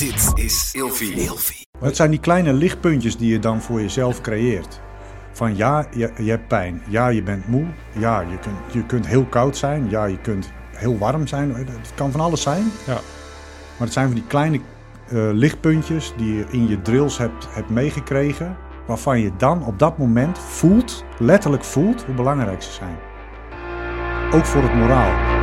Dit is Ilfie. Het zijn die kleine lichtpuntjes die je dan voor jezelf creëert. Van ja, je, je hebt pijn. Ja, je bent moe. Ja, je kunt, je kunt heel koud zijn. Ja, je kunt heel warm zijn. Het kan van alles zijn. Ja. Maar het zijn van die kleine eh, lichtpuntjes die je in je drills hebt, hebt meegekregen. Waarvan je dan op dat moment voelt, letterlijk voelt, hoe belangrijk ze zijn. Ook voor het moraal.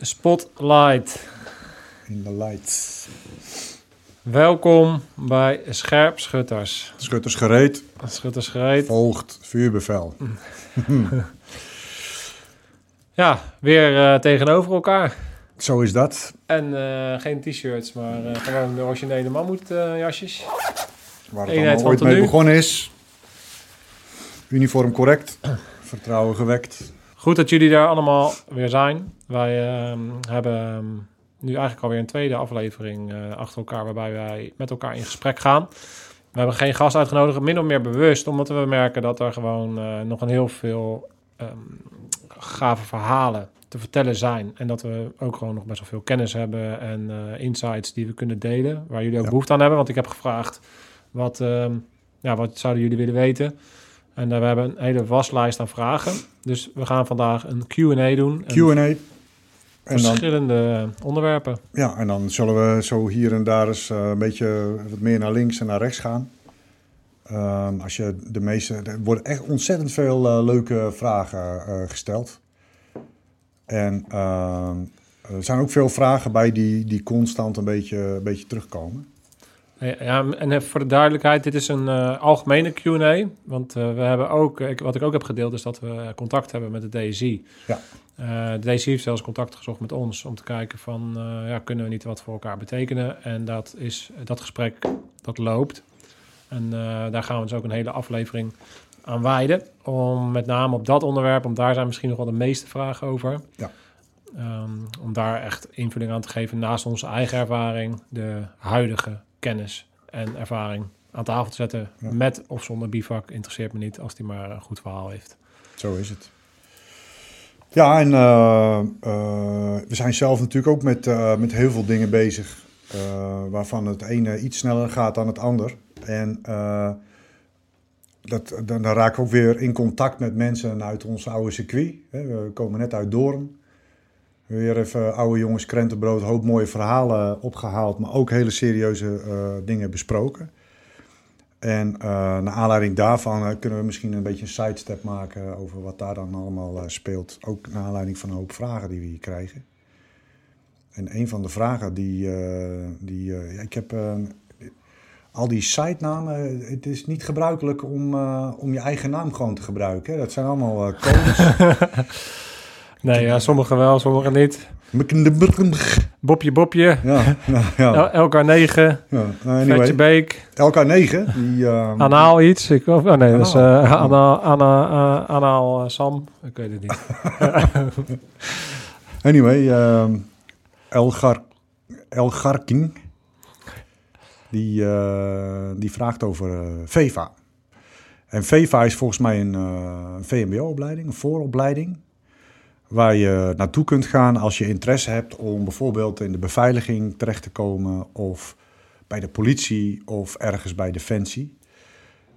Spotlight. In de lights. Welkom bij Scherpschutters. Schutters gereed. Schutters gereed. Volgt vuurbevel. Ja, weer eh, tegenover elkaar. Zo is dat. En eh, geen t-shirts, maar eh, gewoon de originele mammoetjasjes. Waar het Eenheid allemaal ooit mee begonnen is. Uniform correct. Vertrouwen gewekt. Goed dat jullie daar allemaal weer zijn. Wij ehm, hebben ehm, nu eigenlijk alweer een tweede aflevering eh, achter elkaar... waarbij wij met elkaar in gesprek gaan. We hebben geen gast uitgenodigd, min of meer bewust... omdat we merken dat er gewoon eh, nog een heel veel ehm, gave verhalen te vertellen zijn. En dat we ook gewoon nog best wel veel kennis hebben... en eh, insights die we kunnen delen, waar jullie ook Ja. behoefte aan hebben. Want ik heb gevraagd, wat, ja, wat zouden jullie willen weten... En we hebben een hele waslijst aan vragen. Dus we gaan vandaag een Q&A doen. En Q&A. En dan, verschillende onderwerpen. ja, en dan zullen we zo hier en daar eens eh, een beetje wat meer naar links en naar rechts gaan. Ehm, als je de meeste, er worden echt ontzettend veel eh, leuke vragen eh, gesteld. En ehm, er zijn ook veel vragen bij die, die constant een beetje, een beetje terugkomen. Ja, en even voor de duidelijkheid, dit is een eh, algemene Q&A. Want eh, we hebben ook, ik, wat ik ook heb gedeeld, is dat we contact hebben met de DSI. Ja. Eh, de DSI heeft zelfs contact gezocht met ons om te kijken van, eh, ja, kunnen we niet wat voor elkaar betekenen? En dat, is, dat gesprek, dat loopt. En eh, daar gaan we dus ook een hele aflevering aan wijden. Om met name op dat onderwerp, om daar zijn misschien nog wel de meeste vragen over. Ja. Ehm, om daar echt invulling aan te geven naast onze eigen ervaring, de huidige kennis en ervaring aan tafel te zetten. Ja. Met of zonder bivak, interesseert me niet als die maar een goed verhaal heeft. Zo is het. Ja, en eh, eh, we zijn zelf natuurlijk ook met, eh, met heel veel dingen bezig. waarvan het ene iets sneller gaat dan het ander. En dat, dan, dan raak ik ook weer in contact met mensen uit ons oude circuit. We komen net uit Doorn. Weer even oude jongens krentenbrood, hoop mooie verhalen opgehaald, maar ook hele serieuze eh, dingen besproken. En eh, naar aanleiding daarvan eh, kunnen we misschien een beetje een sidestep maken over wat daar dan allemaal speelt. Ook naar aanleiding van een hoop vragen die we hier krijgen. En een van de vragen die, die ik heb al die sitenamen, het is niet gebruikelijk om, om je eigen naam gewoon te gebruiken. hè. Dat zijn allemaal eh codes. Nee, ja, sommigen wel, sommigen niet. Bopje Bopje, ja, nou, ja, El- LK9, ja. Nou, anyway, Beek, LK9, die... eh, Anaal iets. Ik, oh nee, dat is Anaal. eh Ana, Ana, eh, Anaal eh, Sam. Ik weet het niet. Anyway, ehm Elgar, Elgarking, die, die vraagt over VEVA. En VEVA is volgens mij een VMBO-opleiding, een vooropleiding. Waar je naartoe kunt gaan als je interesse hebt om bijvoorbeeld in de beveiliging terecht te komen. Of bij de politie of ergens bij Defensie.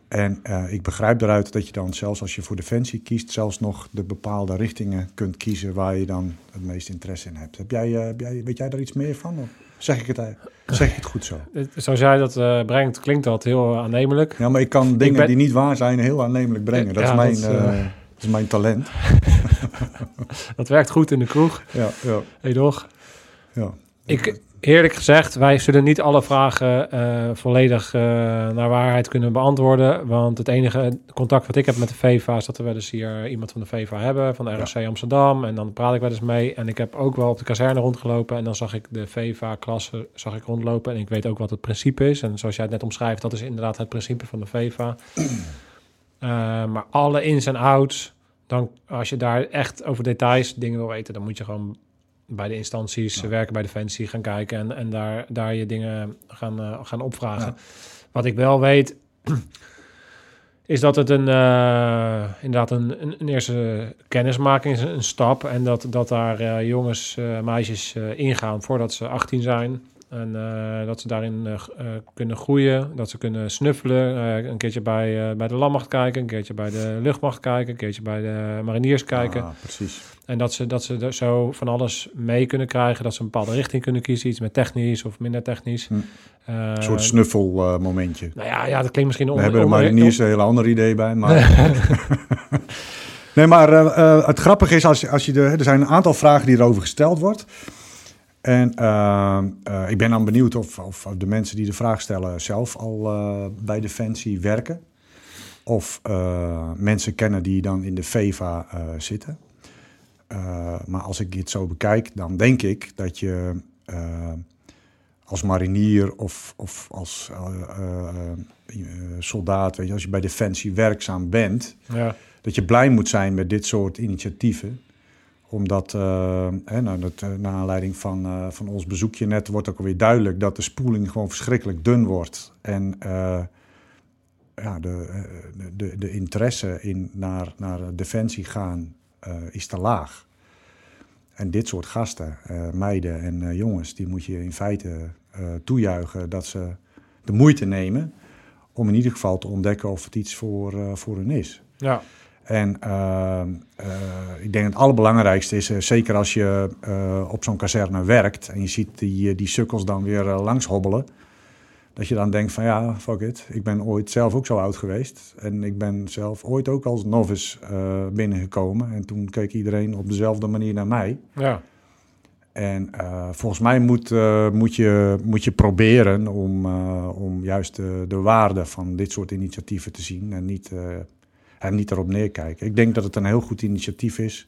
En eh, ik begrijp daaruit dat je dan zelfs als je voor Defensie kiest, zelfs nog de bepaalde richtingen kunt kiezen waar je dan het meest interesse in hebt. Heb jij, eh, heb jij, weet jij daar iets meer van? Of zeg ik het, zeg ik het goed zo? Zoals jij dat eh, brengt, klinkt dat heel aannemelijk. Ja, maar ik kan dingen ben- die niet waar zijn heel aannemelijk brengen. Dat, Ja, is, mijn, dat dat is mijn talent. Dat werkt goed in de kroeg. Ja, ja, Hey, toch? ja. Ik, Eerlijk gezegd, wij zullen niet alle vragen eh, volledig uh, naar waarheid kunnen beantwoorden. Want het enige contact wat ik heb met de VEVA is dat we wel eens hier iemand van de VEVA hebben, van de ROC Amsterdam. En dan praat ik wel eens mee. En ik heb ook wel op de kazerne rondgelopen. En dan zag ik de VEVA-klasse zag ik rondlopen. En ik weet ook wat het principe is. En zoals jij het net omschrijft, dat is inderdaad het principe van de VEVA. Uh, maar alle ins en outs, dan als je daar echt over details dingen wil weten, dan moet je gewoon bij de instanties ja. werken bij Defensie gaan kijken en, en daar, daar je dingen gaan, uh, gaan opvragen. Ja. Wat ik wel weet, is dat het een, uh, inderdaad een, een, een, eerste kennismaking is, een stap. En dat, dat daar uh, jongens, meisjes ingaan voordat ze 18 zijn. En uh, dat ze daarin uh, kunnen groeien, dat ze kunnen snuffelen. Uh, een keertje bij, bij de landmacht kijken, een keertje bij de luchtmacht kijken, een keertje bij de mariniers kijken. Ah, precies. En dat ze, dat ze er zo van alles mee kunnen krijgen, dat ze een bepaalde richting kunnen kiezen, iets met technisch of minder technisch. Hm. een soort snuffelmomentje. nou ja, ja, dat klinkt misschien... We hebben de mariniers een heel ander idee bij, maar... nee, maar het grappige is, als, als je de, er zijn een aantal vragen die erover gesteld wordt... En uh, uh, ik ben dan benieuwd of, of, de mensen die de vraag stellen zelf al uh, bij Defensie werken. Of mensen kennen die dan in de VEVA zitten. maar als ik dit zo bekijk, dan denk ik dat je als marinier of, of als soldaat, weet je, als je bij Defensie werkzaam bent, ja. dat je blij moet zijn met dit soort initiatieven omdat, uh, hè, nou, dat, uh, naar aanleiding van, uh, van ons bezoekje net, wordt ook alweer duidelijk dat de spoeling gewoon verschrikkelijk dun wordt. En ja, de, de, de interesse in naar, naar defensie gaan is te laag. En dit soort gasten, meiden en jongens, die moet je in feite toejuichen dat ze de moeite nemen om in ieder geval te ontdekken of het iets voor, voor hun is. Ja. En uh, uh, ik denk het allerbelangrijkste is, uh, zeker als je op zo'n kazerne werkt en je ziet die, die sukkels dan weer langs hobbelen, dat je dan denkt van ja, fuck it, ik ben ooit zelf ook zo oud geweest. En ik ben zelf ooit ook als novice binnengekomen en toen keek iedereen op dezelfde manier naar mij. Ja. En volgens mij moet, moet, je, moet je proberen om, om juist de, de waarde van dit soort initiatieven te zien en niet en niet erop neerkijken. Ik denk dat het een heel goed initiatief is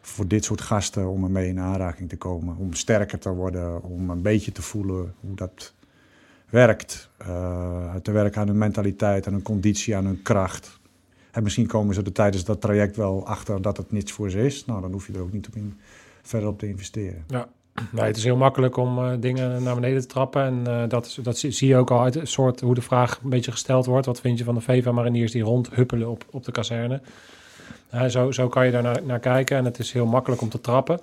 voor dit soort gasten om ermee in aanraking te komen. Om sterker te worden, om een beetje te voelen hoe dat werkt. Uh, te werken aan hun mentaliteit, aan hun conditie, aan hun kracht. En misschien komen ze er tijdens dat traject wel achter dat het niets voor ze is. Nou, dan hoef je er ook niet op in, verder op te investeren. Ja. Nee, het is heel makkelijk om uh, dingen naar beneden te trappen. En uh, dat, dat zie je ook al uit het soort hoe de vraag een beetje gesteld wordt. Wat vind je van de VEVA-mariniers die rondhuppelen op, op de kazerne? Zo, zo kan je daar naar, naar, kijken. En het is heel makkelijk om te trappen.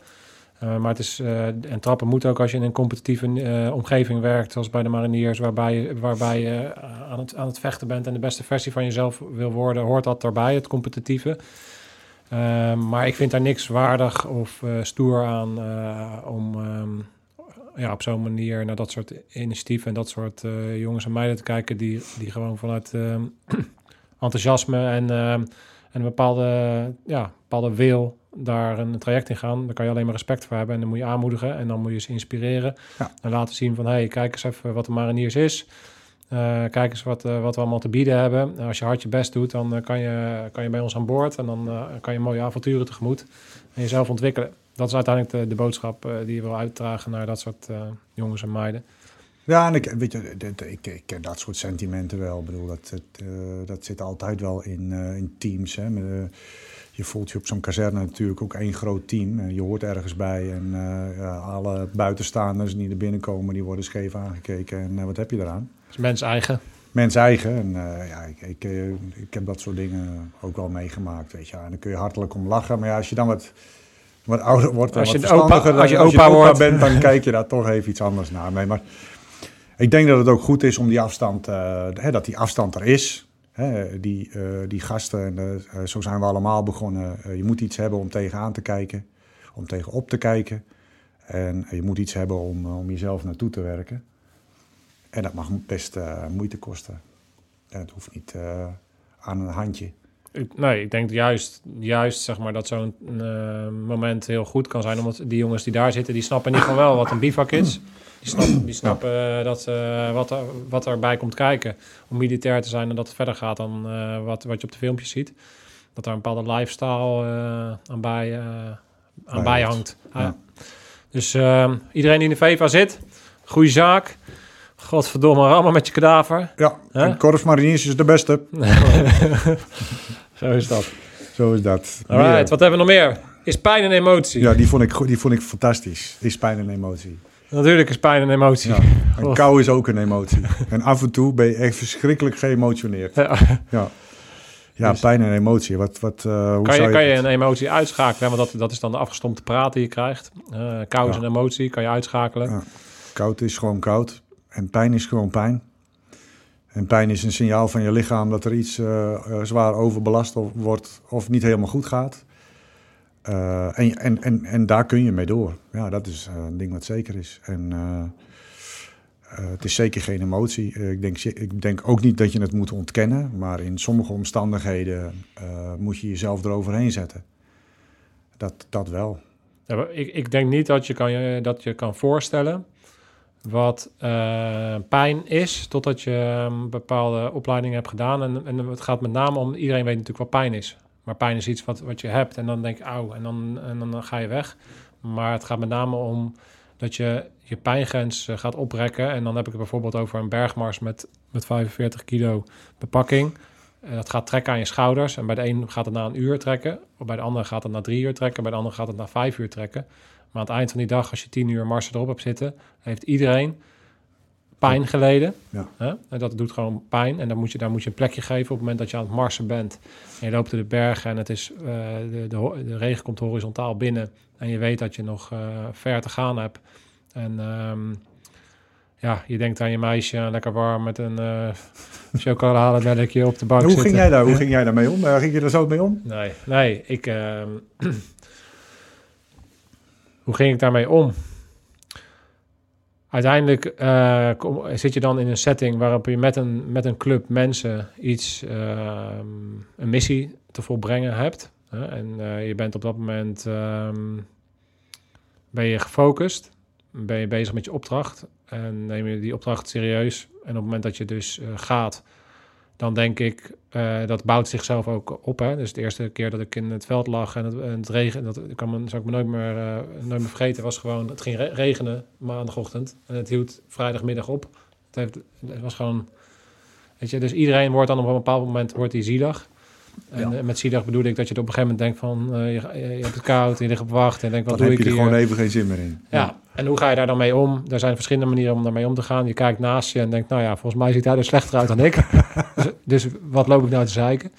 maar het is, en trappen moet ook als je in een competitieve omgeving werkt, zoals bij de mariniers, waarbij, waarbij je aan, het, aan het vechten bent en de beste versie van jezelf wil worden, hoort dat daarbij, het competitieve. Ehm, maar ik vind daar niks waardig of uh, stoer aan uh, om um, ja, op zo'n manier naar dat soort initiatieven en dat soort uh, jongens en meiden te kijken die, die gewoon vanuit ehm, enthousiasme en, en een bepaalde, ja, bepaalde wil daar een traject in gaan. Daar kan je alleen maar respect voor hebben en dan moet je aanmoedigen en dan moet je ze inspireren ja. en laten zien van hey, kijk eens even wat de mariniers is. Uh, kijk eens wat, uh, wat we allemaal te bieden hebben. als je hard je best doet, dan kan, je, kan je bij ons aan boord. En dan kan je mooie avonturen tegemoet. En jezelf ontwikkelen. Dat is uiteindelijk de, boodschap die je wil uitdragen naar dat soort jongens en meiden. Ja, en ik, weet je, ik, ik ken dat soort sentimenten wel. Ik bedoel, dat, het, dat zit altijd wel in, in teams. Hè. Je voelt je op zo'n kazerne natuurlijk ook één groot team. je hoort ergens bij. En alle buitenstaanders die er binnenkomen, die worden scheef aangekeken. En wat heb je eraan? Is mens eigen. Mens eigen. En uh, ja, ik, ik, uh, ik heb dat soort dingen ook wel meegemaakt, weet je. En dan kun je hartelijk om lachen. Maar ja, als je dan wat, wat ouder wordt en als wat je opa, als je, als je opa, wordt. bent, dan kijk je daar toch even iets anders naar. mee. maar ik denk dat het ook goed is om die afstand, uh, hè, dat die afstand er is. Hè, die, die gasten, en, zo zijn we allemaal begonnen. je moet iets hebben om tegenaan te kijken, om tegenop te kijken. En je moet iets hebben om, om jezelf naartoe te werken. En dat mag best uh, moeite kosten. En het hoeft niet uh, aan een handje. Nee, ik denk juist, juist zeg maar, dat zo'n eh, moment heel goed kan zijn. Omdat die jongens die daar zitten, die snappen in ieder geval wel wat een bivak is. Die snappen, die snappen eh, dat, eh, wat, er, wat erbij komt kijken om militair te zijn en dat het verder gaat dan eh, wat, wat je op de filmpjes ziet. Dat daar een bepaalde lifestyle eh, aan bij, eh, aan Bij hangt. Ja. Dus eh, iedereen die in de VEVA zit, goede zaak. Godverdomme, rammen met je kadaver. Ja, Hè? en Mariniers is de beste. Zo is dat. Zo is dat. Alright, wat hebben we nog meer? Is pijn een emotie? Ja, die vond, ik, die vond ik fantastisch. Is pijn een emotie. Natuurlijk is pijn een emotie. Ja. En God. kou is ook een emotie. En af en toe ben je echt verschrikkelijk geëmotioneerd. Ja. Ja, ja Dus- pijn en emotie. Wat, wat, eh, hoe Kan, zou je, kan je een emotie uitschakelen? hè? Want dat, dat is dan de afgestompte praat die je krijgt. Eh kou is Ja. een emotie, kan je uitschakelen. Koud is gewoon koud. En pijn is gewoon pijn. En pijn is een signaal van je lichaam dat er iets eh, eh, zwaar overbelast of, wordt of niet helemaal goed gaat. Eh, en, en, en, en daar kun je mee door. Ja, dat is een ding wat zeker is. En het is zeker geen emotie. Ik, denk, ik denk ook niet dat je het moet ontkennen. Maar in sommige omstandigheden moet je jezelf eroverheen zetten. Dat, dat wel. Ik, ik denk niet dat je kan, dat je kan voorstellen wat eh, pijn is, totdat je een bepaalde opleiding hebt gedaan. En, en het gaat met name om, iedereen weet natuurlijk wat pijn is. Maar pijn is iets wat, wat je hebt en dan denk je, auw, en dan, en dan ga je weg. Maar het gaat met name om dat je je pijngrens eh, gaat oprekken. En dan heb ik het bijvoorbeeld over een bergmars met, met 45 kilo bepakking. En dat gaat trekken aan je schouders. En bij de een gaat het na een uur trekken. Bij de andere gaat het na drie uur trekken. Bij de andere gaat het na vijf uur trekken. Maar aan het eind van die dag, als je tien uur marsen erop hebt zitten, heeft iedereen pijn geleden. Ja. Hè? En dat doet gewoon pijn. En dan moet je, daar moet je een plekje geven op het moment dat je aan het marsen bent. En je loopt door de bergen en het is, eh, de, de, de regen komt horizontaal binnen. En je weet dat je nog eh, ver te gaan hebt. En ehm, ja, je denkt aan je meisje, lekker warm met een eh chocolademelkje op de bank Hoe zitten. ging, jij daar, hoe ging jij daarmee om? Ging je er zo mee om? Nee, nee, ik. hoe ging ik daarmee om? Uiteindelijk eh, zit je dan in een setting waarop je met een, met een club mensen iets, ehm, een missie te volbrengen hebt. En eh, je bent op dat moment ehm, ben je gefocust, ben je bezig met je opdracht en neem je die opdracht serieus. En op het moment dat je dus eh, gaat, dan denk ik, eh, dat bouwt zichzelf ook op. Hè? Dus de eerste keer dat ik in het veld lag en het, het regen, dat kan me, zou ik me nooit meer, eh, nooit meer vergeten, was gewoon, het ging re- regenen maandagochtend en het hield vrijdagmiddag op. Het, heeft, het was gewoon, weet je, dus iedereen wordt dan op een bepaald moment wordt die zielig. En Ja. eh, met zielig bedoel ik dat je op een gegeven moment denkt van, eh, je, hebt het koud en je ligt op wacht en denkt, wat Dan doe heb ik je er hier? gewoon even geen zin meer in. Ja, en hoe ga je daar dan mee om? Er zijn verschillende manieren om daarmee om te gaan. Je kijkt naast je en denkt, nou ja, volgens mij ziet hij er slechter uit dan ik. dus, dus wat loop ik nou te zeiken?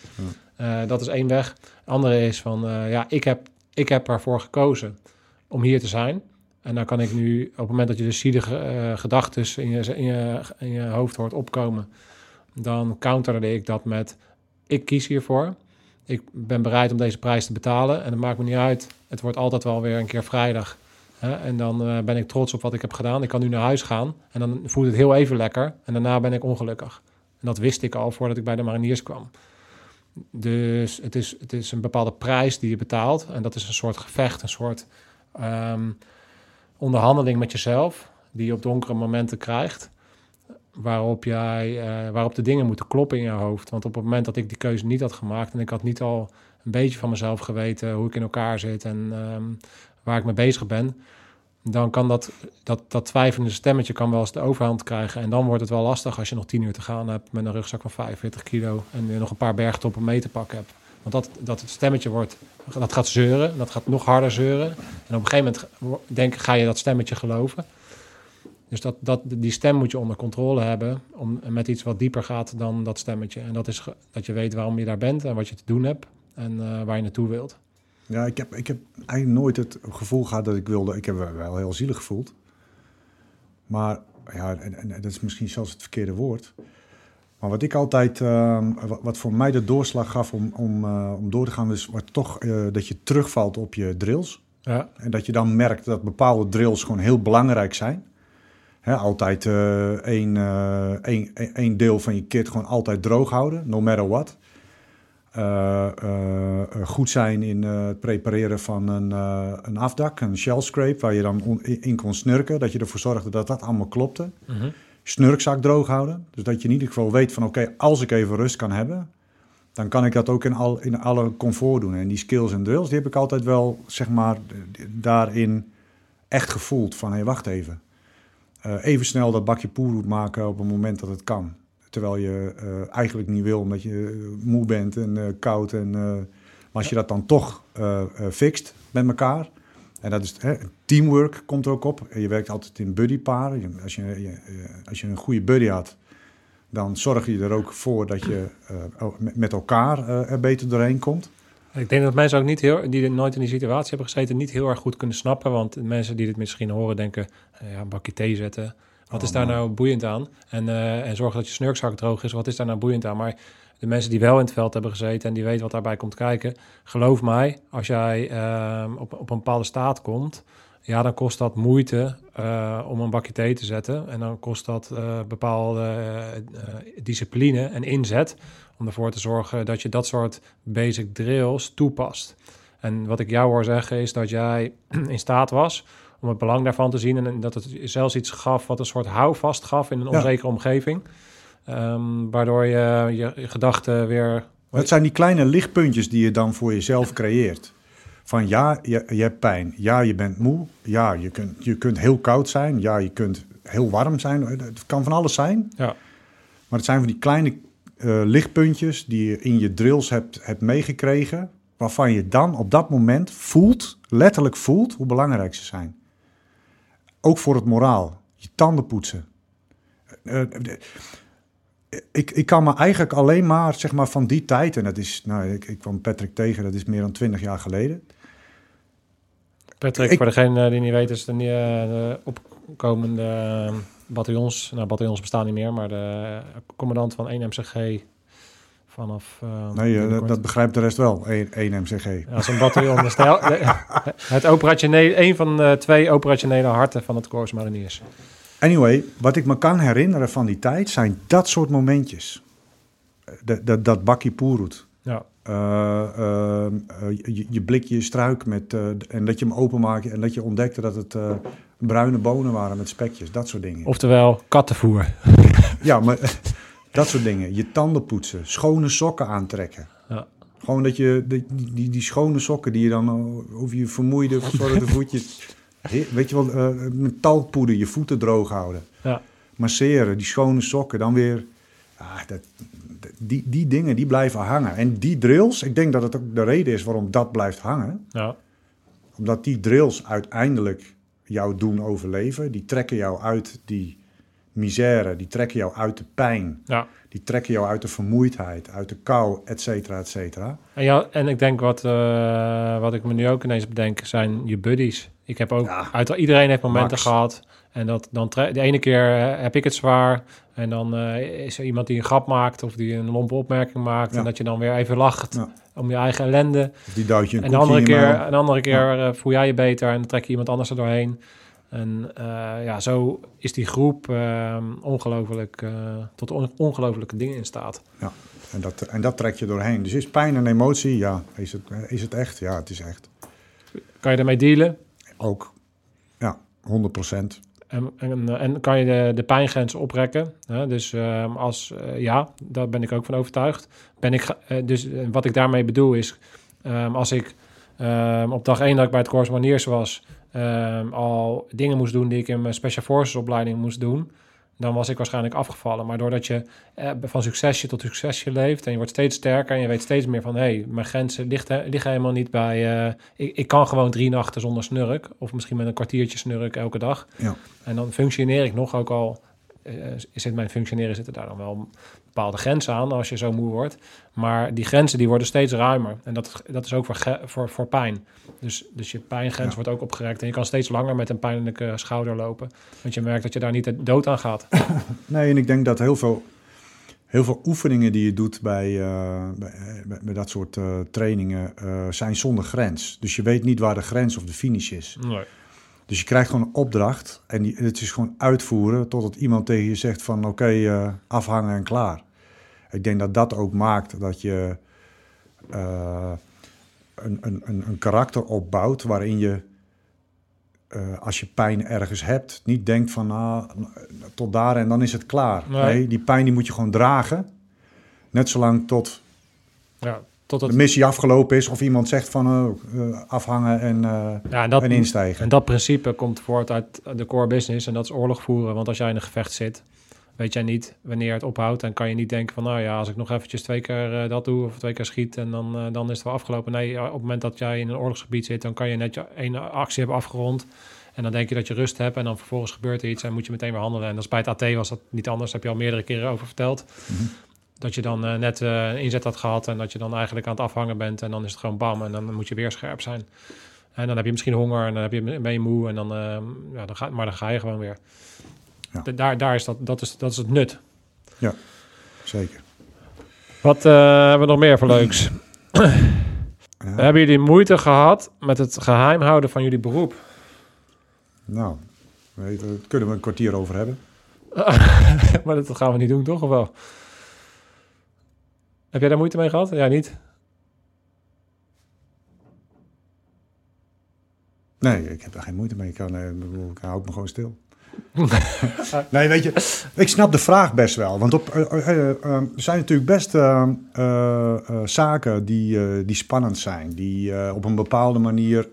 Eh, dat is één weg. De andere is van, ja, ik heb, ik heb ervoor gekozen om hier te zijn. En dan kan ik nu, op het moment dat je de zielige gedachten in je, in, je, in je hoofd hoort opkomen, dan counterde ik dat met, ik kies hiervoor. Ik ben bereid om deze prijs te betalen. En het maakt me niet uit. Het wordt altijd wel weer een keer vrijdag. Hè? En dan eh, ben ik trots op wat ik heb gedaan. Ik kan nu naar huis gaan. En dan voelt het heel even lekker. En daarna ben ik ongelukkig. En dat wist ik al voordat ik bij de mariniers kwam. Dus het is, het is een bepaalde prijs die je betaalt. En dat is een soort gevecht, een soort ehm, onderhandeling met jezelf. Die je op donkere momenten krijgt. Waarop, jij, eh, waarop de dingen moeten kloppen in je hoofd. Want op het moment dat ik die keuze niet had gemaakt. en ik had niet al een beetje van mezelf geweten hoe ik in elkaar zit. en ehm, waar ik mee bezig ben. dan kan dat, dat, dat twijfelende stemmetje kan wel eens de overhand krijgen. En dan wordt het wel lastig als je nog tien uur te gaan hebt. met een rugzak van 45 kilo. en nog een paar bergtoppen mee te pakken hebt. Want dat, dat stemmetje wordt, dat gaat zeuren. Dat gaat nog harder zeuren. En op een gegeven moment denk, ga je dat stemmetje geloven. Dus dat, dat, die stem moet je onder controle hebben. Om, met iets wat dieper gaat dan dat stemmetje. En dat is dat je weet waarom je daar bent en wat je te doen hebt. En eh, waar je naartoe wilt. Ja, ik heb, ik heb eigenlijk nooit het gevoel gehad dat ik wilde. Ik heb me wel heel zielig gevoeld. Maar ja, en, en dat is misschien zelfs het verkeerde woord. Maar wat ik altijd, ehm, wat, wat voor mij de doorslag gaf om, om, eh, om door te gaan, is wat toch eh, dat je terugvalt op je drills. Ja, En dat je dan merkt dat bepaalde drills gewoon heel belangrijk zijn. Altijd eh, één, eh, één, één deel van je kit gewoon altijd droog houden, no matter what. eh, goed zijn in het prepareren van een, een afdak, een shell scrape, waar je dan on- in kon snurken. Dat je ervoor zorgde dat dat allemaal klopte. Mhm. Snurkzak droog houden. Dus dat je in ieder geval weet van oké, als ik even rust kan hebben, dan kan ik dat ook in, al, in alle comfort doen. En die skills en drills, die heb ik altijd wel, zeg maar, daarin echt gevoeld. Van, hé, wacht even. Eh, even snel dat bakje poerroet maken op het moment dat het kan. Terwijl je eh, eigenlijk niet wil, omdat je eh, moe bent en koud. En, maar als je dat dan toch fixt met elkaar... En dat is hè, teamwork komt er ook op. Je werkt altijd in buddyparen. Als je, als je een goede buddy had, dan zorg je er ook voor dat je met- elkaar er beter doorheen komt. Ik denk dat mensen ook niet heel, die nooit in die situatie hebben gezeten, niet heel erg goed kunnen snappen. Want mensen die dit misschien horen denken, eh, ja, een bakje thee zetten. Wat Oh, is daar man. nou boeiend aan? En, eh, en zorgen dat je snurkzak droog is. Wat is daar nou boeiend aan? Maar de mensen die wel in het veld hebben gezeten en die weten wat daarbij komt kijken. Geloof mij, als jij ehm, op, op een bepaalde staat komt, ja, dan kost dat moeite eh, om een bakje thee te zetten. En dan kost dat bepaalde discipline en inzet om ervoor te zorgen dat je dat soort basic drills toepast. En wat ik jou hoor zeggen is dat jij in staat was om het belang daarvan te zien en dat het zelfs iets gaf wat een soort houvast gaf in een Ja. onzekere omgeving. Ehm, waardoor je je, je gedachten weer... Het zijn die kleine lichtpuntjes die je dan voor jezelf creëert. Van ja, je, je hebt pijn. Ja, je bent moe. Ja, je kunt, je kunt heel koud zijn. Ja, je kunt heel warm zijn. Het kan van alles zijn. Ja, Maar het zijn van die kleine eh, lichtpuntjes die je in je drills hebt, hebt meegekregen. Waarvan je dan op dat moment voelt, letterlijk voelt, hoe belangrijk ze zijn. Ook voor het moraal. Je tanden poetsen. Eh, eh, ik, ik kan me eigenlijk alleen maar, zeg maar, van die tijd... en dat is, nou, ik, ik kwam Patrick tegen, dat is meer dan twintig jaar geleden. Patrick, Ik- voor degene die niet weet, is de, de opkomende bataljons. Nou, bataljons bestaan niet meer, maar de eh, commandant van 1 MCG vanaf... eh, Nee, eh, dat begrijpt de rest wel, 1 MCG. Ja, zo'n bataljon. de- het operationele, een van de twee operationele harten van het Corps Mariniers. Anyway, wat ik me kan herinneren van die tijd zijn dat soort momentjes. Dat, dat, dat bakje poeroet. Ja, je, je blikje struik met, en dat je hem openmaakte en dat je ontdekte dat het bruine bonen waren met spekjes. Dat soort dingen. oftewel kattenvoer. Ja, maar dat soort dingen. Je tanden poetsen, schone sokken aantrekken. Ja. Gewoon dat je die, die, die schone sokken die je dan eh, over je vermoeide, verzorgde voetjes. Weet je wel, eh, met talkpoeder je voeten droog houden. Ja. Masseren, die schone sokken, dan weer. Ah, dat, die, die dingen die blijven hangen. En die drills, ik denk dat het ook de reden is waarom dat blijft hangen. Ja, Omdat die drills uiteindelijk jou doen overleven. Die trekken jou uit die misère, die trekken jou uit de pijn. ja. Die trekken jou uit de vermoeidheid, uit de kou, et cetera, et cetera. En, ja, en ik denk wat, eh, wat ik me nu ook ineens bedenk, zijn je buddies. Ik heb ook, Ja. uit, iedereen heeft momenten Max. gehad. En dat, dan de ene keer eh, heb ik het zwaar. En dan eh, is er iemand die een grap maakt of die een lompe opmerking maakt. Ja. En dat je dan weer even lacht Ja. om je eigen ellende. Of die duwt je een En de andere keer, een andere keer eh, voel jij je beter en dan trek je iemand anders er doorheen. En ja, zo is die groep eh, ongelooflijk, tot on- ongelooflijke dingen in staat. En dat, en dat trek je doorheen. Dus is pijn en emotie? Ja. Is het, is het echt? Ja, het is echt. Kan je ermee dealen? Ook. Ja, 100 procent. En, en, en kan je de, de pijngrens oprekken? Hè? Dus ehm, als eh, ja, daar ben ik ook van overtuigd. Ben ik, eh, dus eh, wat ik daarmee bedoel is, ehm, als ik ehm, op dag één dat ik bij het Corps Mariniers was, al dingen moest doen die ik in mijn Special Forces opleiding moest doen, dan was ik waarschijnlijk afgevallen. Maar doordat je eh, van succesje tot succesje leeft en je wordt steeds sterker en je weet steeds meer van, hé, hey, mijn grenzen liggen, liggen helemaal niet bij, eh, ik, ik kan gewoon drie nachten zonder snurk, of misschien met een kwartiertje snurk elke dag. Ja. En dan functioneer ik nog ook al. Eh, zit mijn functioneren zitten daar dan wel bepaalde grenzen aan als je zo moe wordt. Maar die grenzen die worden steeds ruimer. En dat, dat is ook voor, voor, voor pijn. Dus, dus je pijngrens Ja. wordt ook opgerekt. En je kan steeds langer met een pijnlijke schouder lopen. Want je merkt dat je daar niet de dood aan gaat. Nee, en ik denk dat heel veel, heel veel oefeningen die je doet bij, eh, bij, dat soort eh, trainingen zijn zonder grens. Dus je weet niet waar de grens of de finish is. Nee. Dus je krijgt gewoon een opdracht en die, het is gewoon uitvoeren totdat iemand tegen je zegt van oké, eh, afhangen en klaar. Ik denk dat dat ook maakt dat je eh, een, een, een, een karakter opbouwt waarin je, eh, als je pijn ergens hebt, niet denkt van nou, tot daar en dan is het klaar. Nee. Nee, die pijn die moet je gewoon dragen. Net zolang tot Ja, tot de missie afgelopen is of iemand zegt van eh, eh, afhangen en, eh, ja, en, dat, en instijgen. en dat principe komt voort uit de core business en dat is oorlog voeren. Want als jij in een gevecht zit, weet jij niet wanneer het ophoudt. En kan je niet denken van, nou ja, als ik nog eventjes twee keer eh, dat doe of twee keer schiet en dan, dan is het wel afgelopen. Nee, op het moment dat jij in een oorlogsgebied zit, dan kan je net je ene actie hebben afgerond. En dan denk je dat je rust hebt en dan vervolgens gebeurt er iets en moet je meteen weer handelen. En dat is bij het AT was dat niet anders, daar heb je al meerdere keren over verteld. Mhm. Dat je dan eh, net eh, een inzet had gehad en dat je dan eigenlijk aan het afhangen bent en dan is het gewoon bam en dan moet je weer scherp zijn. En dan heb je misschien honger en dan heb je, ben je moe en dan, eh, ja, dan ga, maar dan ga je gewoon weer. Ja. Da- Daar, daar is dat, dat, is, dat is het nut. Zeker. Wat hebben we nog meer voor leuks? Ja. Hebben jullie moeite gehad met het geheim houden van jullie beroep? Nou, daar kunnen we een kwartier over hebben. maar dat gaan we niet doen, toch? Of wel? Heb jij daar moeite mee gehad? Ja, niet? Nee, ik heb er geen moeite mee. Ik, kan, eh, ik hou me gewoon stil. nee, weet je, ik snap de vraag best wel. Want op, eh, eh, er zijn natuurlijk best zaken die, die spannend zijn. Die op een bepaalde manier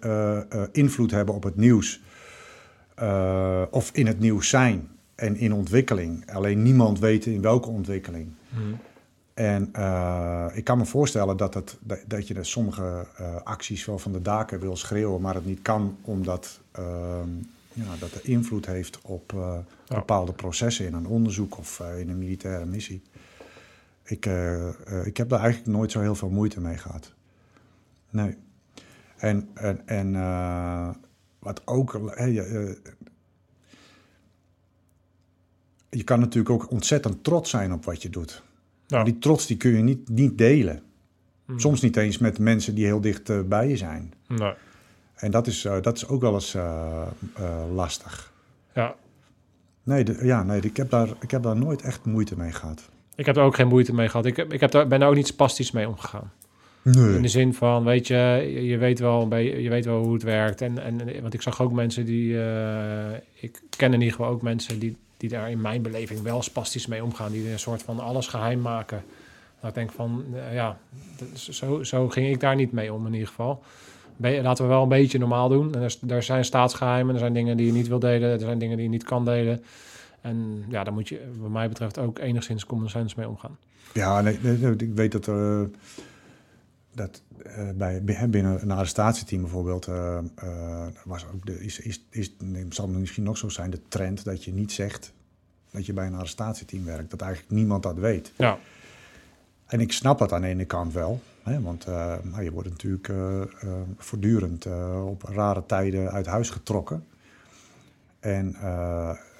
invloed hebben op het nieuws. Of in het nieuws zijn en in ontwikkeling. Alleen niemand weet in welke ontwikkeling. En eh, ik kan me voorstellen dat, het, dat, dat je sommige eh, acties wel van de daken wil schreeuwen, maar het niet kan omdat ehm, ja, dat de invloed heeft op eh, bepaalde processen in een onderzoek of in een militaire missie. Ik, ik heb daar eigenlijk nooit zo heel veel moeite mee gehad. Nee. En, en, en wat ook. je kan natuurlijk ook ontzettend trots zijn op wat je doet. Die trots die kun je niet, niet delen. Hmm. Soms niet eens met mensen die heel dicht eh, bij je zijn. Nee. En dat is, eh, dat is ook wel eens eh, lastig. Ja. Nee, de- ja, nee ik, heb daar, ik heb daar nooit echt moeite mee gehad. Ik heb er ook geen moeite mee gehad. Ik, heb, ik heb daar, ben daar ook niet spastisch mee omgegaan. In de Nee. zin van, weet je, je- weet wel, je weet wel hoe het werkt. En, en, want ik zag ook mensen die, ik ken in ieder geval ook mensen die, die daar in mijn beleving wel spastisch mee omgaan. Die een soort van alles geheim maken. Nou, ik denk van, eh, ja, dat zo, zo ging ik daar niet mee om in ieder geval. Laten we wel een beetje normaal doen. En er, er zijn staatsgeheimen, er zijn dingen die je niet wil delen, er zijn dingen die je niet kan delen. En ja, daar moet je, wat mij betreft, ook enigszins common sense mee omgaan. Ja, nee, nee, ik weet dat, eh, dat eh, bij, binnen een arrestatieteam bijvoorbeeld... eh, was ook de, is, is, is, nee, zal misschien nog zo zijn, de trend dat je niet zegt dat je bij een arrestatieteam werkt. Dat eigenlijk niemand dat weet. Ja, En ik snap het aan de ene kant wel. Hè, want nou, je wordt natuurlijk voortdurend op rare tijden uit huis getrokken. En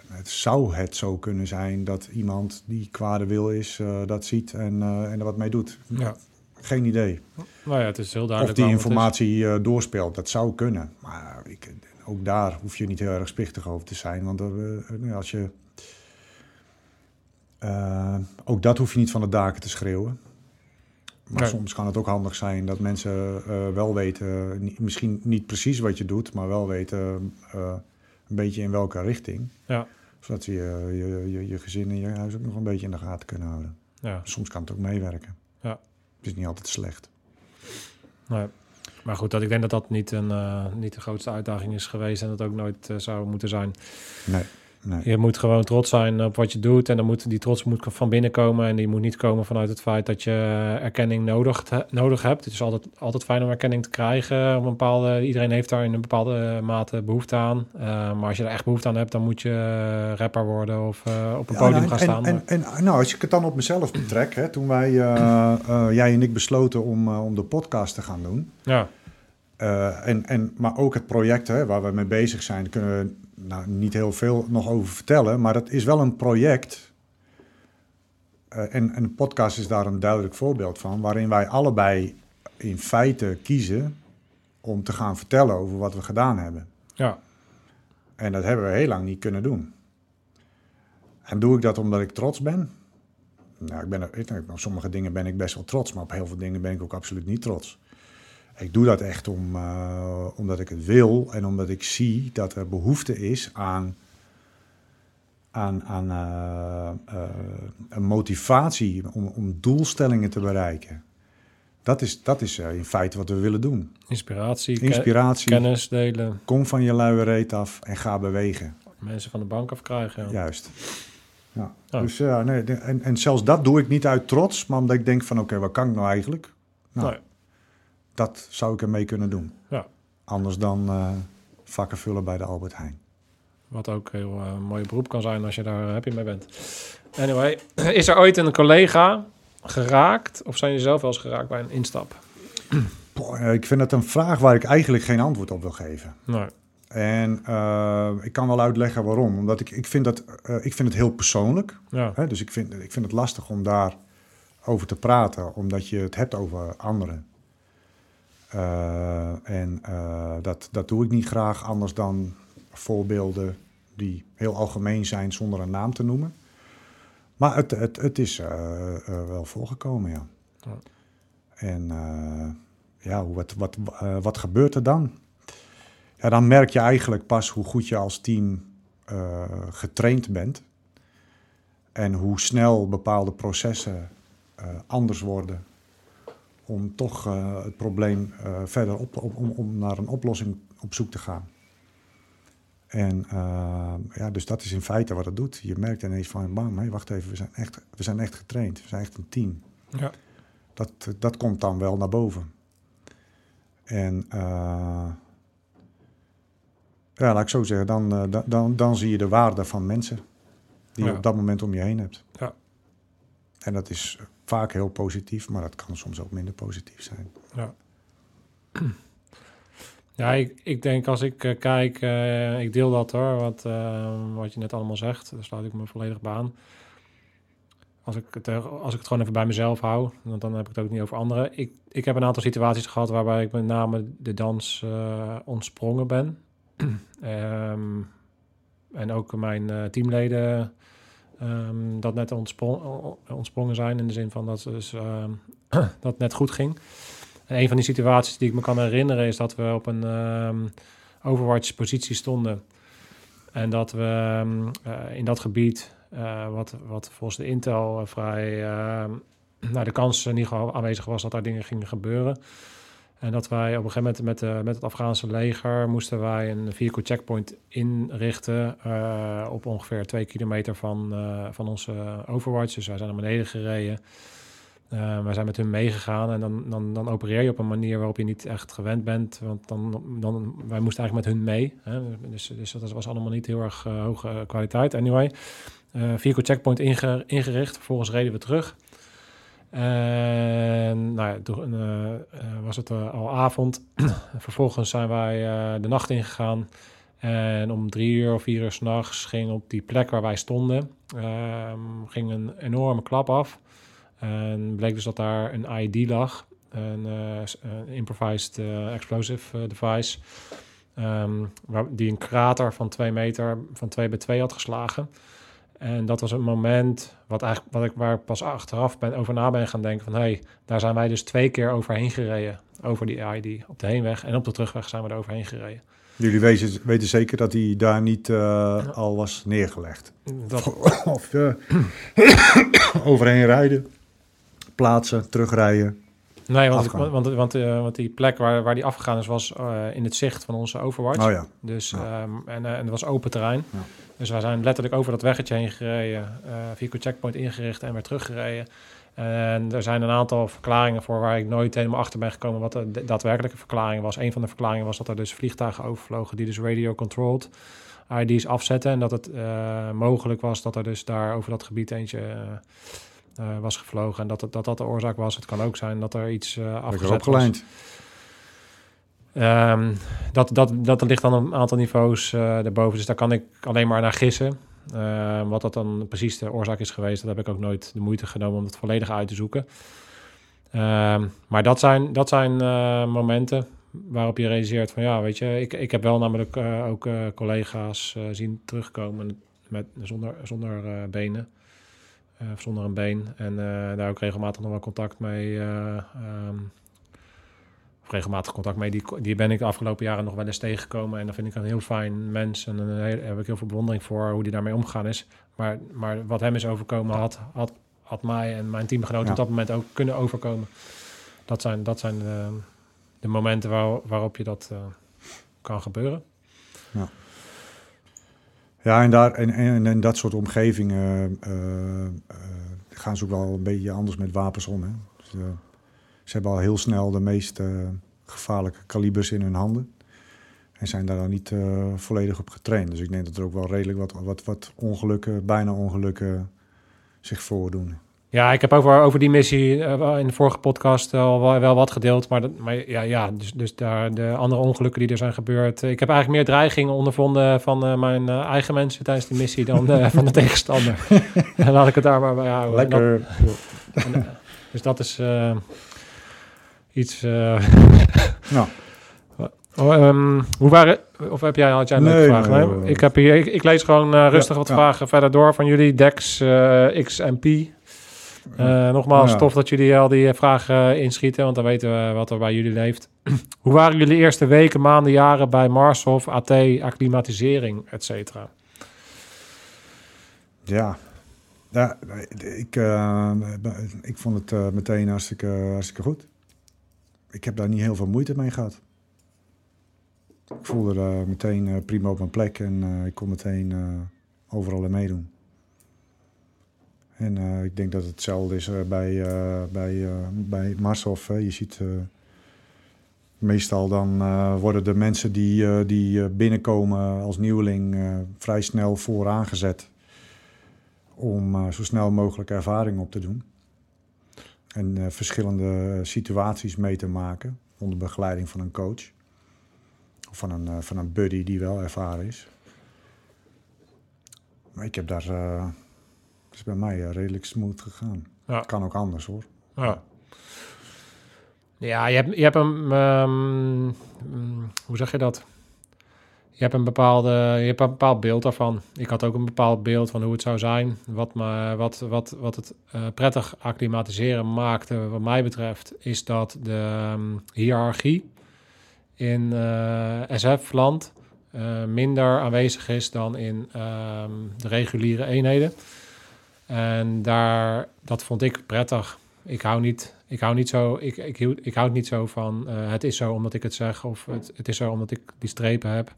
het zou het zo kunnen zijn dat iemand die kwade wil is, dat ziet en, eh, en er wat mee doet. ja. Geen idee. Nou ja, het is heel Of duidelijk. die het is. informatie eh, doorspeelt, dat zou kunnen. Maar ik, ook daar hoef je niet heel erg spichtig over te zijn. Want eh, als je. eh, ook dat hoef je niet van de daken te schreeuwen. Maar Nee. soms kan het ook handig zijn dat mensen eh, wel weten, misschien niet precies wat je doet, maar wel weten eh, een beetje in welke richting. Ja. Zodat ze je, je, je, je gezin en je huis ook nog een beetje in de gaten kunnen houden. Ja, Soms kan het ook meewerken. Het is niet altijd slecht. nee. Maar goed, dat, ik denk dat dat niet, een, eh, niet de grootste uitdaging is geweest en dat ook nooit eh, zou moeten zijn. Nee, nee. Je moet gewoon trots zijn op wat je doet en dan moet, die trots moet van binnen komen en die moet niet komen vanuit het feit dat je erkenning nodig, te- nodig hebt. Het is altijd, altijd fijn om erkenning te krijgen. Op een bepaalde, iedereen heeft daar in een bepaalde mate behoefte aan. Eh, maar als je er echt behoefte aan hebt, dan moet je rapper worden of eh, op een Ja, podium gaan staan. En, en, en, nou, als ik het dan op mezelf betrek, hè, toen wij, eh, jij en ik besloten om, om de podcast te gaan doen. ja, en, en, maar ook het project hè, waar we mee bezig zijn, kunnen we nou, niet heel veel nog over vertellen. Maar dat is wel een project. eh, en, en de podcast is daar een duidelijk voorbeeld van, waarin wij allebei in feite kiezen om te gaan vertellen over wat we gedaan hebben. ja, En dat hebben we heel lang niet kunnen doen. En doe ik dat omdat ik trots ben? Nou, ik ben er, ik- op sommige dingen ben ik best wel trots, maar op heel veel dingen ben ik ook absoluut niet trots. Ik doe dat echt om, eh, omdat ik het wil en omdat ik zie dat er behoefte is aan, aan, aan eh, eh, een motivatie om, om doelstellingen te bereiken. Dat is, dat is in feite wat we willen doen. Inspiratie, ke- Inspiratie, kennis delen, kom van je luie reet af en ga bewegen. mensen van de bank afkrijgen. Ja. Juist. Ja. Oh. Dus ja, nee, en, en zelfs dat doe ik niet uit trots, maar omdat ik denk van oké, wat kan ik nou eigenlijk? Nou, Nee. Dat zou ik ermee kunnen doen. Ja. Anders dan eh, vakken vullen bij de Albert Heijn. Wat ook een heel eh, mooi beroep kan zijn als je daar happy mee bent. Anyway, is er ooit een collega geraakt? Of zijn jullie zelf wel eens geraakt bij een instap? Boah, eh, ik vind het een vraag waar ik eigenlijk geen antwoord op wil geven. Nee. En eh, ik kan wel uitleggen waarom. Omdat ik, ik, vind, dat, eh, ik vind het heel persoonlijk. Ja. Hè? Dus ik vind, ik vind het lastig om daar over te praten, omdat je het hebt over anderen. Eh, en eh, dat, dat doe ik niet graag anders dan voorbeelden die heel algemeen zijn zonder een naam te noemen. Maar het, het, het is eh, wel voorgekomen, ja. Ja. En ja, hoe- wat, wat, wat gebeurt er dan? Ja, dan merk je eigenlijk pas hoe goed je als team getraind bent. En hoe snel bepaalde processen anders worden. Om toch eh, het probleem eh, verder op, op- om, om naar een oplossing op zoek te gaan. En eh, ja, dus dat is in feite wat het doet. Je merkt ineens van, bam, wacht even, we zijn, echt, we zijn echt getraind. We zijn echt een team. Ja. Dat, dat komt dan wel naar boven. En ja, laat ik zo zeggen, dan, dan, dan, zie je de waarde van mensen die je op dat moment om je heen hebt. Ja. En dat is vaak heel positief, maar dat kan soms ook minder positief zijn. Ja. Ja, ik, ik denk als ik eh, kijk, eh, ik deel dat hoor, wat, eh, wat je net allemaal zegt. Daar sluit ik me volledig bij aan. Als ik, het, als ik het gewoon even bij mezelf hou, want dan heb ik het ook niet over anderen. Ik, ik heb een aantal situaties gehad waarbij ik met name de dans ontsprongen ben. Ehm, en ook mijn teamleden ehm, dat net ontspron- ontsprongen zijn in de zin van dat, dus, ehm, dat net goed ging. En een van die situaties die ik me kan herinneren is dat we op een ehm Overwatch positie stonden. En dat we eh, in dat gebied, eh, wat, wat volgens de Intel eh, vrij, ehm nou, de kans in ieder geval aanwezig was dat daar dingen gingen gebeuren. En dat wij op een gegeven moment met, de, met het Afghaanse leger moesten wij een vehicle checkpoint inrichten eh, op ongeveer twee kilometer van, eh, van onze Overwatch. Dus wij zijn naar beneden gereden. Uh, wij zijn met hun meegegaan en dan, dan, dan opereer je op een manier waarop je niet echt gewend bent. Want dan, dan, wij moesten eigenlijk met hun mee. Hè? Dus, dus dat was allemaal niet heel erg hoge kwaliteit. Anyway, vehicle checkpoint inge, ingericht. Vervolgens reden we terug. En nou ja, toen uh, was het uh, al avond. Vervolgens zijn wij de nacht ingegaan. En om drie uur of vier uur s'nachts ging op die plek waar wij stonden... ging een enorme klap af. En bleek dus dat daar een IED lag, een, improvised explosive device, waar, die een krater van twee meter, van 2 bij 2 had geslagen. En dat was een moment wat eigenlijk, wat ik waar ik pas achteraf ben, over na ben gaan denken van... hé, hey, daar zijn wij dus twee keer overheen gereden, over die IED. Op de heenweg en op de terugweg zijn we er overheen gereden. Jullie weten, weten zeker dat hij daar niet ja. al was neergelegd? Dat... Of overheen rijden? plaatsen, terugrijden. Nee, want, want, want, uh, want, die plek waar, waar die afgegaan is, was uh, in het zicht van onze Overwatch. Oh ja. Dus, ja. Um, en, uh, en het was open terrein. Ja. Dus wij zijn letterlijk over dat weggetje heen gereden, vehicle checkpoint ingericht en weer teruggereden. En er zijn een aantal verklaringen voor waar ik nooit helemaal achter ben gekomen wat de daadwerkelijke verklaring was. Een van de verklaringen was dat er dus vliegtuigen overvlogen die dus radio-controlled ID's afzetten. En dat het mogelijk was dat er dus daar over dat gebied eentje... Uh, was gevlogen en dat, dat dat de oorzaak was. Het kan ook zijn dat er iets uh, afgezet was. Um, dat, dat, dat ligt dan een aantal niveaus uh, erboven, dus daar kan ik alleen maar naar gissen. Uh, wat dat dan precies de oorzaak is geweest, dat heb ik ook nooit de moeite genomen om het volledig uit te zoeken. Um, maar dat zijn, dat zijn uh, momenten waarop je realiseert van ja, weet je, ik, ik heb wel namelijk ook collega's zien terugkomen met, zonder, zonder benen. Eh, zonder een been. En eh, daar ook regelmatig nog wel contact mee. eh, ehm, of regelmatig contact mee. Die, die ben ik de afgelopen jaren nog wel eens tegengekomen. En dan vind ik een heel fijn mens. En dan heb ik heel veel bewondering voor hoe die daarmee omgegaan is. Maar, maar wat hem is overkomen, had, had, had mij en mijn teamgenoten Ja. op dat moment ook kunnen overkomen. Dat zijn, dat zijn de, de momenten waar, waarop je dat kan gebeuren. Ja, en, daar, en, en in dat soort omgevingen eh, eh, gaan ze ook wel een beetje anders met wapens om. Hè? Dus, ze hebben al heel snel de meest eh, gevaarlijke kalibers in hun handen. En zijn daar dan niet volledig op getraind. Dus ik denk dat er ook wel redelijk wat, wat, wat ongelukken, bijna ongelukken zich voordoen. Ja, ik heb over, over die missie eh, in de vorige podcast al wel, wel wat gedeeld. Maar, dat, maar ja, ja dus, dus daar, de andere ongelukken die er zijn gebeurd. eh, Ik heb eigenlijk meer dreigingen ondervonden van eh, mijn eigen mensen tijdens die missie dan van de tegenstander. En laat ik het daar maar bij houden. En dat- en, eh, dus dat is iets. Nou, oh, ehm, hoe waren. Of heb jij, had jij Nee, vraag? nee, Nee, nee. ik, heb hier, ik, ik lees gewoon rustig wat ja. vragen verder door van jullie. Dex, eh, X Eh, nogmaals, Ja. tof dat jullie al die eh, vragen eh, inschieten, want dan weten we wat er bij jullie leeft. Hoe waren jullie eerste weken, maanden, jaren bij Marshof, AT, acclimatisering, et cetera? Ja, ja ik, eh, ik vond het eh, meteen hartstikke, hartstikke goed. Ik heb daar niet heel veel moeite mee gehad. Ik voelde er meteen eh, prima op mijn plek en eh, ik kon meteen eh, overal in meedoen. En eh, ik denk dat het hetzelfde is eh, bij, eh bij, bij Marshof. Je ziet meestal dan worden de mensen die, die binnenkomen als nieuweling vrij snel vooraan gezet om zo snel mogelijk ervaring op te doen. En verschillende situaties mee te maken onder begeleiding van een coach. Of van een, van een buddy die wel ervaren is. Maar ik heb daar... het is bij mij eh, redelijk smooth gegaan. Ja. Het kan ook anders hoor. Ja. Ja, je hebt, je hebt een, ehm, mm, hoe zeg je dat? Je hebt een bepaalde, je hebt een bepaald beeld daarvan. Ik had ook een bepaald beeld van hoe het zou zijn. Wat, me, wat, wat, wat het eh, prettig acclimatiseren maakte, wat mij betreft, is dat de ehm, hiërarchie in eh, SF-land eh, minder aanwezig is dan in ehm, de reguliere eenheden. En daar, dat vond ik prettig. Ik hou niet, ik hou niet zo, ik, ik, ik houd niet zo van eh, het is zo omdat ik het zeg of het, het is zo omdat ik die strepen heb.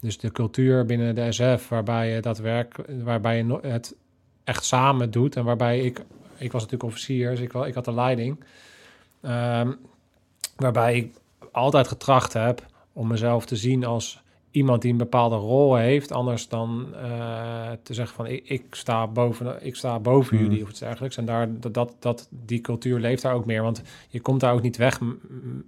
Dus de cultuur binnen de SF waarbij je dat werk, waarbij je het echt samen doet en waarbij ik, ik was natuurlijk officier, dus ik, ik had de leiding. Ehm, waarbij ik altijd getracht heb om mezelf te zien als iemand die een bepaalde rol heeft, anders dan eh, te zeggen van ik, ik sta boven, ik sta boven Hmm. jullie of iets dergelijks. En daar, dat, dat, dat, die cultuur leeft daar ook meer, want je komt daar ook niet weg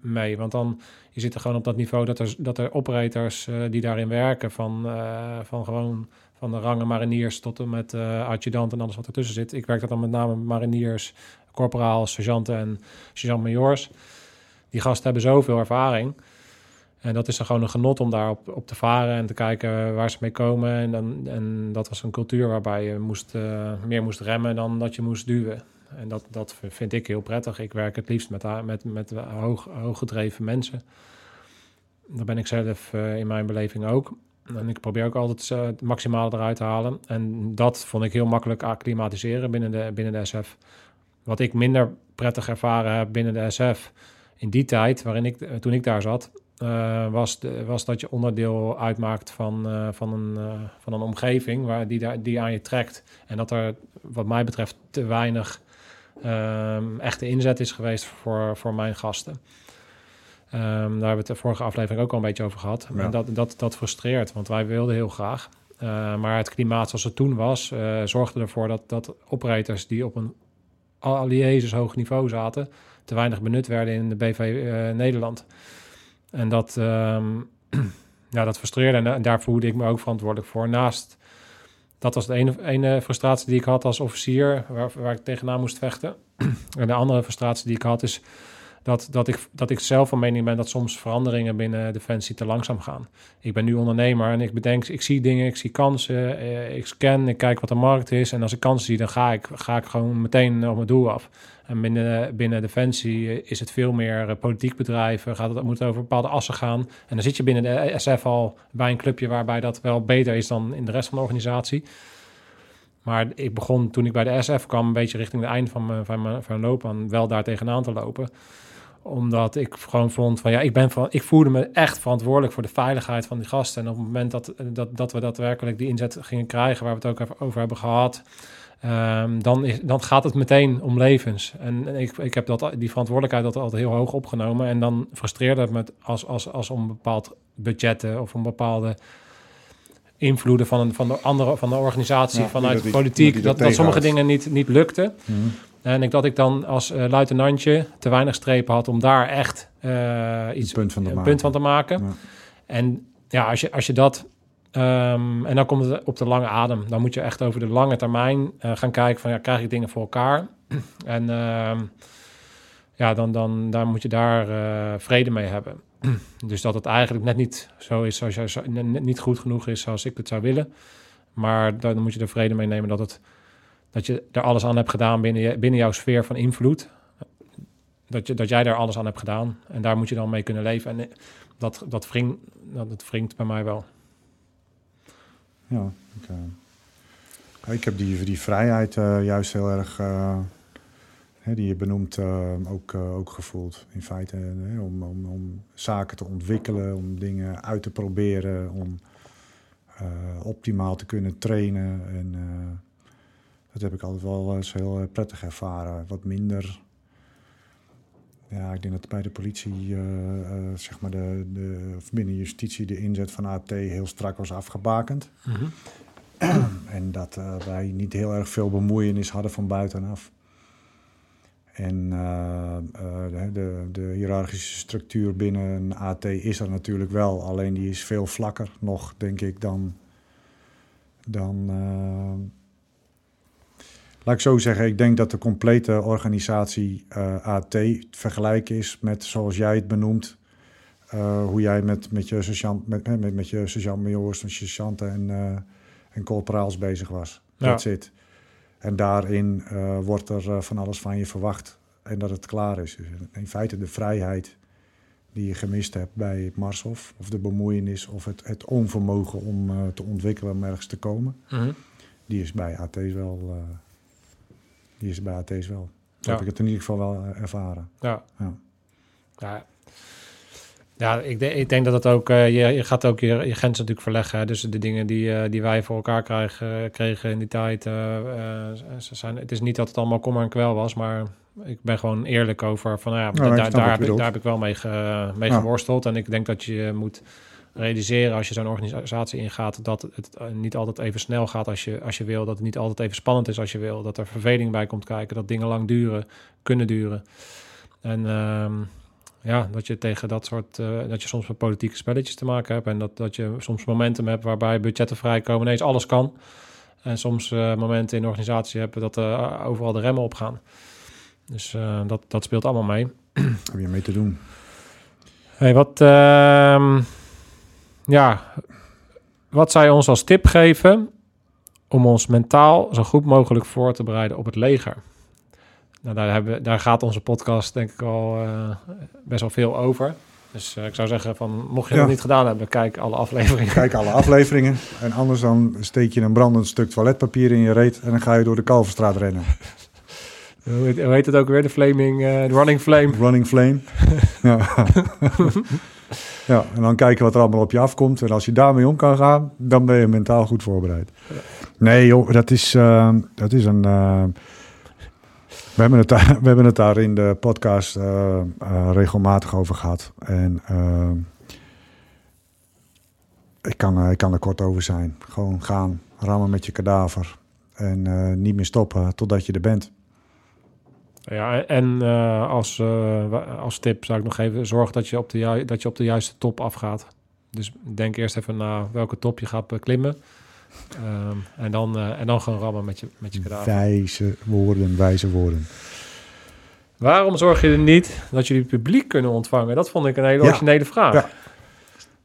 mee. Want dan, je zit er gewoon op dat niveau dat er, dat er operators eh, die daarin werken, van, eh, van gewoon van de rangen mariniers tot en met adjudant en alles wat ertussen zit. Ik werk dat dan met name mariniers, corporaals, sergeanten en sergeant-majors. Die gasten hebben zoveel ervaring. En dat is dan gewoon een genot om daarop op te varen en te kijken waar ze mee komen. En, dan, en dat was een cultuur waarbij je moest, eh, meer moest remmen dan dat je moest duwen. En dat, dat vind ik heel prettig. Ik werk het liefst met, met, met hoog, hooggedreven mensen. Dat ben ik zelf eh, in mijn beleving ook. En ik probeer ook altijd eh, het maximale eruit te halen. En dat vond ik heel makkelijk acclimatiseren binnen de, binnen de SF. Wat ik minder prettig ervaren heb binnen de SF in die tijd, waarin ik, toen ik daar zat, eh, was, de, was dat je onderdeel uitmaakt van, eh, van, een, eh, van een omgeving waar die, daar, die aan je trekt. En dat er, wat mij betreft, te weinig ehm, echte inzet is geweest voor, voor mijn gasten. Ehm, daar hebben we het de vorige aflevering ook al een beetje over gehad. Ja. En dat, dat, dat frustreert, want wij wilden heel graag. Maar het klimaat zoals het toen was, zorgde ervoor dat, dat operators die op een allieus hoog niveau zaten, te weinig benut werden in de BV Nederland. En dat, ehm, ja, dat frustreerde en, en daar voelde ik me ook verantwoordelijk voor. Naast, dat was de ene, ene frustratie die ik had als officier, waar, waar ik tegenaan moest vechten. en de andere frustratie die ik had is dat, dat, ik, dat ik zelf van mening ben dat soms veranderingen binnen Defensie te langzaam gaan. Ik ben nu ondernemer en ik bedenk, ik zie dingen, ik zie kansen, eh, ik scan, ik kijk wat de markt is. En als ik kansen zie, dan ga ik, ga ik gewoon meteen op mijn doel af. En binnen, binnen Defensie is het veel meer politiek bedrijven, gaat het, moet het over bepaalde assen gaan. En dan zit je binnen de SF al bij een clubje waarbij dat wel beter is dan in de rest van de organisatie. Maar ik begon toen ik bij de SF kwam, een beetje richting het eind van mijn, van mijn, van loopbaan, wel daar tegenaan te lopen. Omdat ik gewoon vond van ja, ik, ben van, ik voelde me echt verantwoordelijk voor de veiligheid van die gasten. En op het moment dat, dat, dat we daadwerkelijk die inzet gingen krijgen, waar we het ook over hebben gehad, um, dan, is, dan gaat het meteen om levens. En ik, ik heb dat, die verantwoordelijkheid dat altijd heel hoog opgenomen. En dan frustreerde het me als, als, als om bepaald budgetten of om bepaalde invloeden van, een, van de andere van de organisatie, vanuit de politiek, dat, dat, sommige dingen niet, niet lukten. Mhm. En ik dat ik dan als uh, luitenantje te weinig strepen had om daar echt uh, iets punt van, te een punt van te maken. Ja. En ja, als je, als je dat. Um, en dan komt het op de lange adem. Dan moet je echt over de lange termijn uh, gaan kijken van ja, krijg ik dingen voor elkaar? en um, ja, dan, dan, dan moet je daar vrede mee hebben. Dus dat het eigenlijk net niet zo is zoals je, niet goed genoeg is zoals ik het zou willen. Maar dan moet je er vrede mee nemen dat, het, dat je er alles aan hebt gedaan binnen, je, binnen jouw sfeer van invloed. Dat, je, dat jij daar alles aan hebt gedaan. En daar moet je dan mee kunnen leven. En dat, dat, wringt, dat, dat wringt bij mij wel. Ja, ik, uh, ik heb die, die vrijheid uh, juist heel erg uh, die je benoemt, ook, ook gevoeld. In feite hè, om, om, om, zaken te ontwikkelen, om dingen uit te proberen, om optimaal te kunnen trainen. En dat heb ik altijd wel eens heel prettig ervaren. Wat minder. Ja, ik denk dat bij de politie, zeg maar de, de, of binnen justitie, de inzet van AT heel strak was afgebakend. Mm -hmm. en dat wij niet heel erg veel bemoeienis hadden van buitenaf. En uh, uh, de, de hiërarchische structuur binnen een AT is er natuurlijk wel. Alleen die is veel vlakker nog, denk ik, dan. dan uh, laat ik zo zeggen, ik denk dat de complete organisatie AT vergelijken is met zoals jij het benoemt. hoe jij met, met je sergeant, met, met, met je sergeant-majoors en sergeanten en, en corporaals bezig was. Dat ja. zit. En daarin uh, wordt er uh, van alles van je verwacht en dat het klaar is. Dus in feite de vrijheid die je gemist hebt bij Marshof, of de bemoeienis of het, het onvermogen om uh, te ontwikkelen om ergens te komen, mm -hmm. die is bij AT's wel. Die is bij AT's wel. Heb ik het in ieder geval wel ervaren. Ja. ja. ja. Ja, ik, de, ik denk dat het ook, uh, je, je gaat ook je, je grenzen natuurlijk verleggen. Dus de dingen die, uh, die wij voor elkaar krijgen, kregen in die tijd, uh, ze zijn, het is niet dat het allemaal kommer en kwel was, maar ik ben gewoon eerlijk over van, nou ja, nou, daar, daar, heb ik, daar heb ik wel mee, ge, mee ja. geworsteld. En ik denk dat je moet realiseren als je zo'n organisatie ingaat, dat het niet altijd even snel gaat als je, als je wil. Dat het niet altijd even spannend is als je wil. Dat er verveling bij komt kijken, dat dingen lang duren, kunnen duren. En... Uh, ja, dat je tegen dat soort, uh, dat je soms met politieke spelletjes te maken hebt. En dat, dat je soms momentum hebt waarbij budgetten vrijkomen, ineens alles kan. En soms uh, momenten in de organisatie hebben dat uh, overal de remmen opgaan. Dus dat, dat speelt allemaal mee. Heb je mee te doen? Hey, wat, ehm, ja, wat zou je ons als tip geven om ons mentaal zo goed mogelijk voor te bereiden op het leger? Nou, daar, hebben, daar gaat onze podcast denk ik al uh, best wel veel over. Dus uh, ik zou zeggen, van, mocht je ja. dat niet gedaan hebben, kijk alle afleveringen. Kijk alle afleveringen. En anders dan steek je een brandend stuk toiletpapier in je reet... en dan ga je door de Kalverstraat rennen. Hoe heet, hoe heet het ook weer? De flaming, uh, de running flame. Running flame. ja. ja, en dan kijken wat er allemaal op je afkomt. En als je daarmee om kan gaan, dan ben je mentaal goed voorbereid. Nee joh, dat is, uh, dat is een... Uh, we hebben, het daar, we hebben het daar in de podcast uh, uh, regelmatig over gehad. En uh, ik, kan, ik kan er kort over zijn. Gewoon gaan, rammen met je kadaver. En niet meer stoppen totdat je er bent. Ja, en als, als tip zou ik nog even zorgen dat je, op de dat je op de juiste top afgaat. Dus denk eerst even na welke top je gaat beklimmen. Um, en, dan, uh, en dan gaan rammen met je, met je kadaver. Wijze woorden, wijze woorden. Waarom zorg je er niet dat jullie het publiek kunnen ontvangen? Dat vond ik een hele Ja. originele vraag. Ja.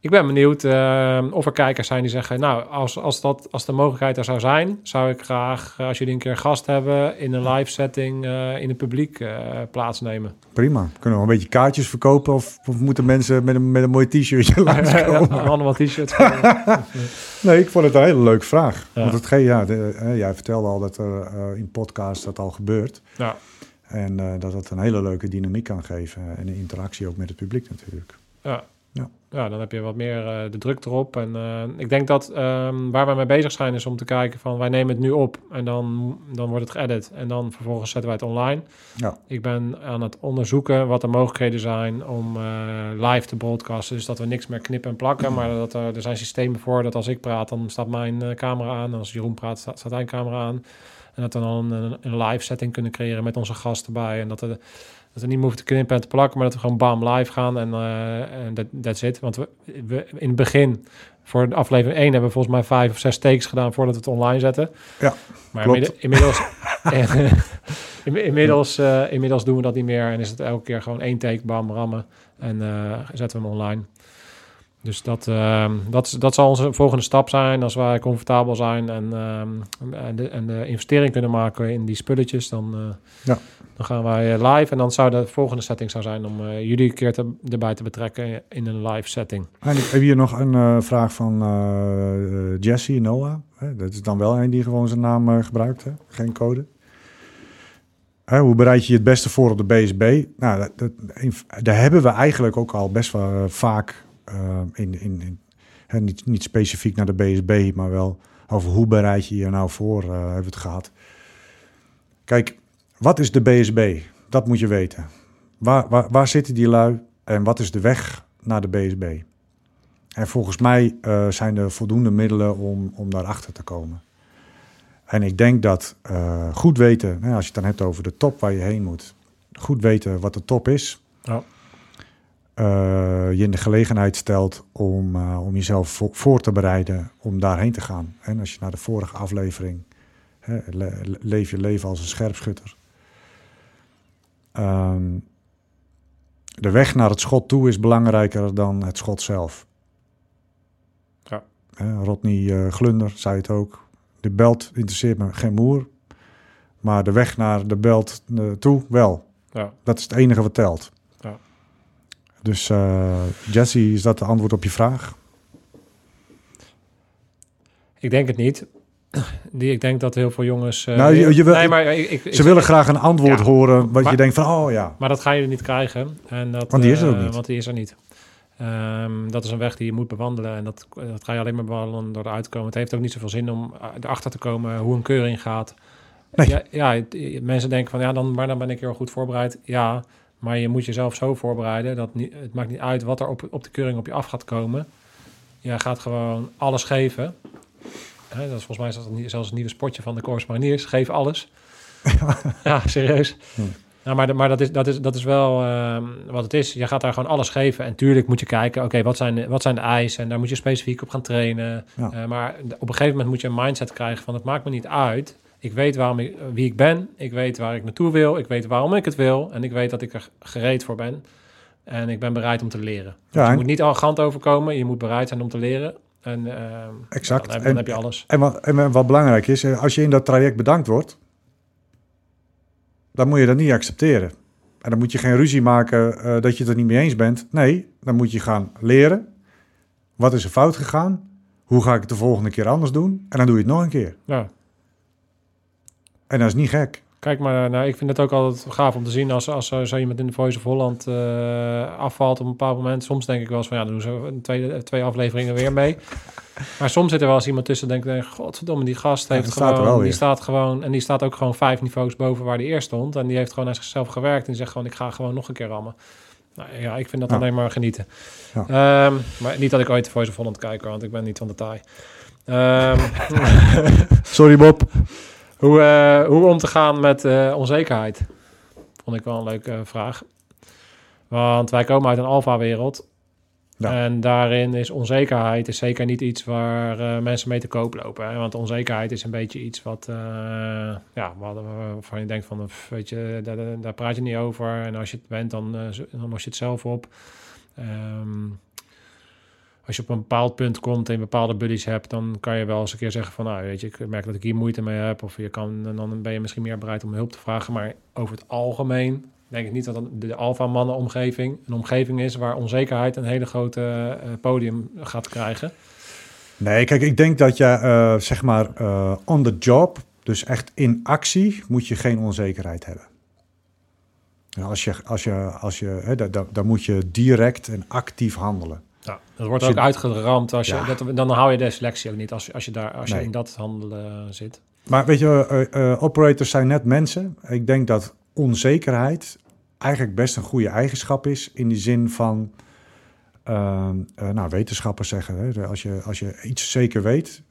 Ik ben benieuwd eh, of er kijkers zijn die zeggen... nou, als, als, dat, als de mogelijkheid er zou zijn... zou ik graag, eh, als jullie een keer gast hebben... in een live setting eh, in het publiek plaatsnemen. Prima. Kunnen we een beetje kaartjes verkopen of, of moeten mensen met een, met een mooi t-shirtje ja, langskomen? allemaal t-shirts. Nee, ik vond het een hele leuke vraag. Ja. Want het, ge- ja, de, jij vertelde al dat er in podcast dat al gebeurt. ja. En dat het een hele leuke dynamiek kan geven. En interactie ook met het publiek natuurlijk. Ja. Ja. dan heb je wat meer eh, de druk erop. En eh, ik denk dat ehm, waar wij mee bezig zijn is om te kijken van wij nemen het nu op en dan, dan wordt het geëdit en dan vervolgens zetten wij het online. Ja. Ik ben aan het onderzoeken wat de mogelijkheden zijn om eh, live te broadcasten. Dus dat we niks meer knippen en plakken, maar dat er, er zijn systemen voor dat als ik praat, dan staat mijn camera aan. En als Jeroen praat, staat, staat zijn camera aan. En dat we dan een, een live setting kunnen creëren met onze gast erbij. En dat we, dat we niet meer hoeven te knippen en te plakken, maar dat we gewoon bam live gaan en eh, dat that's it. Want we, we, in het begin, voor de aflevering 1, hebben we volgens mij vijf of zes takes gedaan voordat we het online zetten. Ja, maar klopt. inmidde- inmiddels, in- inmiddels, eh, inmiddels doen we dat niet meer en is het elke keer gewoon één take, bam, rammen en eh, zetten we hem online. Dus dat, ehm, dat, dat zal onze volgende stap zijn. Als wij comfortabel zijn en, ehm, en, de, en de investering kunnen maken in die spulletjes, dan, eh, Ja. dan gaan wij eh, live. En dan zou de volgende setting zou zijn om eh, jullie een keer te, erbij te betrekken in een live setting. En ik heb hier nog een vraag van Jesse Noah. Hè, dat is dan wel een die gewoon zijn naam gebruikt, hè? geen code. Hè, hoe bereid je je het beste voor op de BSB? Nou, dat, dat, daar hebben we eigenlijk ook al best wel vaak in, in, in hè, niet, niet specifiek naar de BSB, maar wel over hoe bereid je je nou voor, eh, hebben het gehad. Kijk, wat is de BSB? Dat moet je weten. Waar, waar, waar zitten die lui en wat is de weg naar de BSB? En volgens mij eh, zijn er voldoende middelen om, om daarachter te komen. En ik denk dat eh, goed weten, als je het dan hebt over de top waar je heen moet, goed weten wat de top is, Ja. Eh, je in de gelegenheid stelt om, eh, om jezelf vo- voor te bereiden om daarheen te gaan. En als je naar de vorige aflevering, hè, le- le- leef je leven als een scherpschutter. Ehm, de weg naar het schot toe is belangrijker dan het schot zelf. Ja. Rodney eh, Glunder zei het ook. De belt interesseert me geen moer. Maar de weg naar de belt toe wel. Ja. Dat is het enige wat telt. Dus eh, Jesse, is dat de antwoord op je vraag? Ik denk het niet. Die, ik denk dat heel veel jongens... Nou, je- je wil- nee, maar ik, ik, ik- Ze willen graag een antwoord Ja, horen wat je denkt van, oh ja. Maar dat ga je niet krijgen. En dat, Want die is er ook eh, niet. Want die is er niet. Ehm, dat is een weg die je moet bewandelen. En dat, dat ga je alleen maar bewandelen door eruit te komen. Het heeft ook niet zoveel zin om erachter te komen hoe een keuring gaat. Nee. Ja, ja, mensen denken van ja, dan, maar dan ben ik heel goed voorbereid. Ja, maar je moet jezelf zo voorbereiden dat niet, het maakt niet uit wat er op, op de keuring op je af gaat komen. Je gaat gewoon alles geven. Hè, dat is volgens mij dat niet, zelfs een nieuwe spotje van de Corps Mariniers. Geef alles. ja, serieus. Hm. Nou, maar, maar dat, is, dat, is, dat is wel ehm, wat het is. Je gaat daar gewoon alles geven. En tuurlijk moet je kijken, oké, wat, zijn de, wat zijn de eisen? En daar moet je specifiek op gaan trainen. Ja. Eh, maar op een gegeven moment moet je een mindset krijgen van... het maakt me niet uit. Ik weet waarom ik, wie ik ben. Ik weet waar ik naartoe wil. Ik weet waarom ik het wil. En ik weet dat ik er gereed voor ben. En ik ben bereid om te leren. Dus Ja, je en- moet niet arrogant overkomen. Je moet bereid zijn om te leren. En ehm, Exact. Dan, heb, dan En- heb je alles. En wat, en wat belangrijk is, eh, als je in dat traject bedankt wordt, dan moet je dat niet accepteren. En dan moet je geen ruzie maken eh, dat je het er niet mee eens bent. Nee, dan moet je gaan leren. Wat is er fout gegaan? Hoe ga ik het de volgende keer anders doen? En dan doe je het nog een keer. Ja. En dat is niet gek. Kijk maar, nou, ik vind het ook altijd gaaf om te zien als, als zo zo iemand in de Voice of Holland eh, afvalt op een bepaald moment. Soms denk ik wel eens van ja, dan doen ze een tweede, twee afleveringen weer mee. Maar soms zit er wel eens iemand tussen en denk ik, godverdomme, die gast Ja, heeft staat er gewoon, wel die staat gewoon, en die staat ook gewoon vijf niveaus boven waar die eerst stond. En die heeft gewoon aan zichzelf gewerkt en die zegt gewoon, ik ga gewoon nog een keer rammen. Nou ja, ik vind dat Ja. alleen maar genieten. Ja. Ehm, maar niet dat ik ooit de Voice of Holland kijk, want ik ben niet van de taai. Ehm, Sorry Bob. Hoe, eh, hoe om te gaan met eh, onzekerheid? Vond ik wel een leuke eh, vraag. Want wij komen uit een alfa-wereld. Ja. En daarin is onzekerheid is zeker niet iets waar mensen mee te koop lopen. Hè? Want onzekerheid is een beetje iets wat, eh, ja, wat- waarvan je denkt van, weet je, daar, daar- praat je niet over. En als je het bent, dan, zo- dan los je het zelf op. Ehm, als je op een bepaald punt komt en bepaalde buddies hebt, dan kan je wel eens een keer zeggen van, nou, weet je, ik merk dat ik hier moeite mee heb. Of je kan, dan ben je misschien meer bereid om hulp te vragen. Maar over het algemeen denk ik niet dat de alfa-mannen omgeving een omgeving is waar onzekerheid een hele grote eh, podium gaat krijgen. Nee, kijk, ik denk dat je, eh, zeg maar, eh, on the job, dus echt in actie, moet je geen onzekerheid hebben. Als je, als je, als je, hè, da- da- dan moet je direct en actief handelen. Ja, dat wordt ook je- uitgeramd. Als je, Ja. dat, dan hou je de selectie ook niet als, je- als je, daar, als je in dat handelen zit. Maar weet je, eh, eh, operators zijn net mensen. Ik denk dat onzekerheid eigenlijk best een goede eigenschap is. In die zin van, ehm, eh, nou, wetenschappers zeggen, hè, als, je, als je iets zeker weet,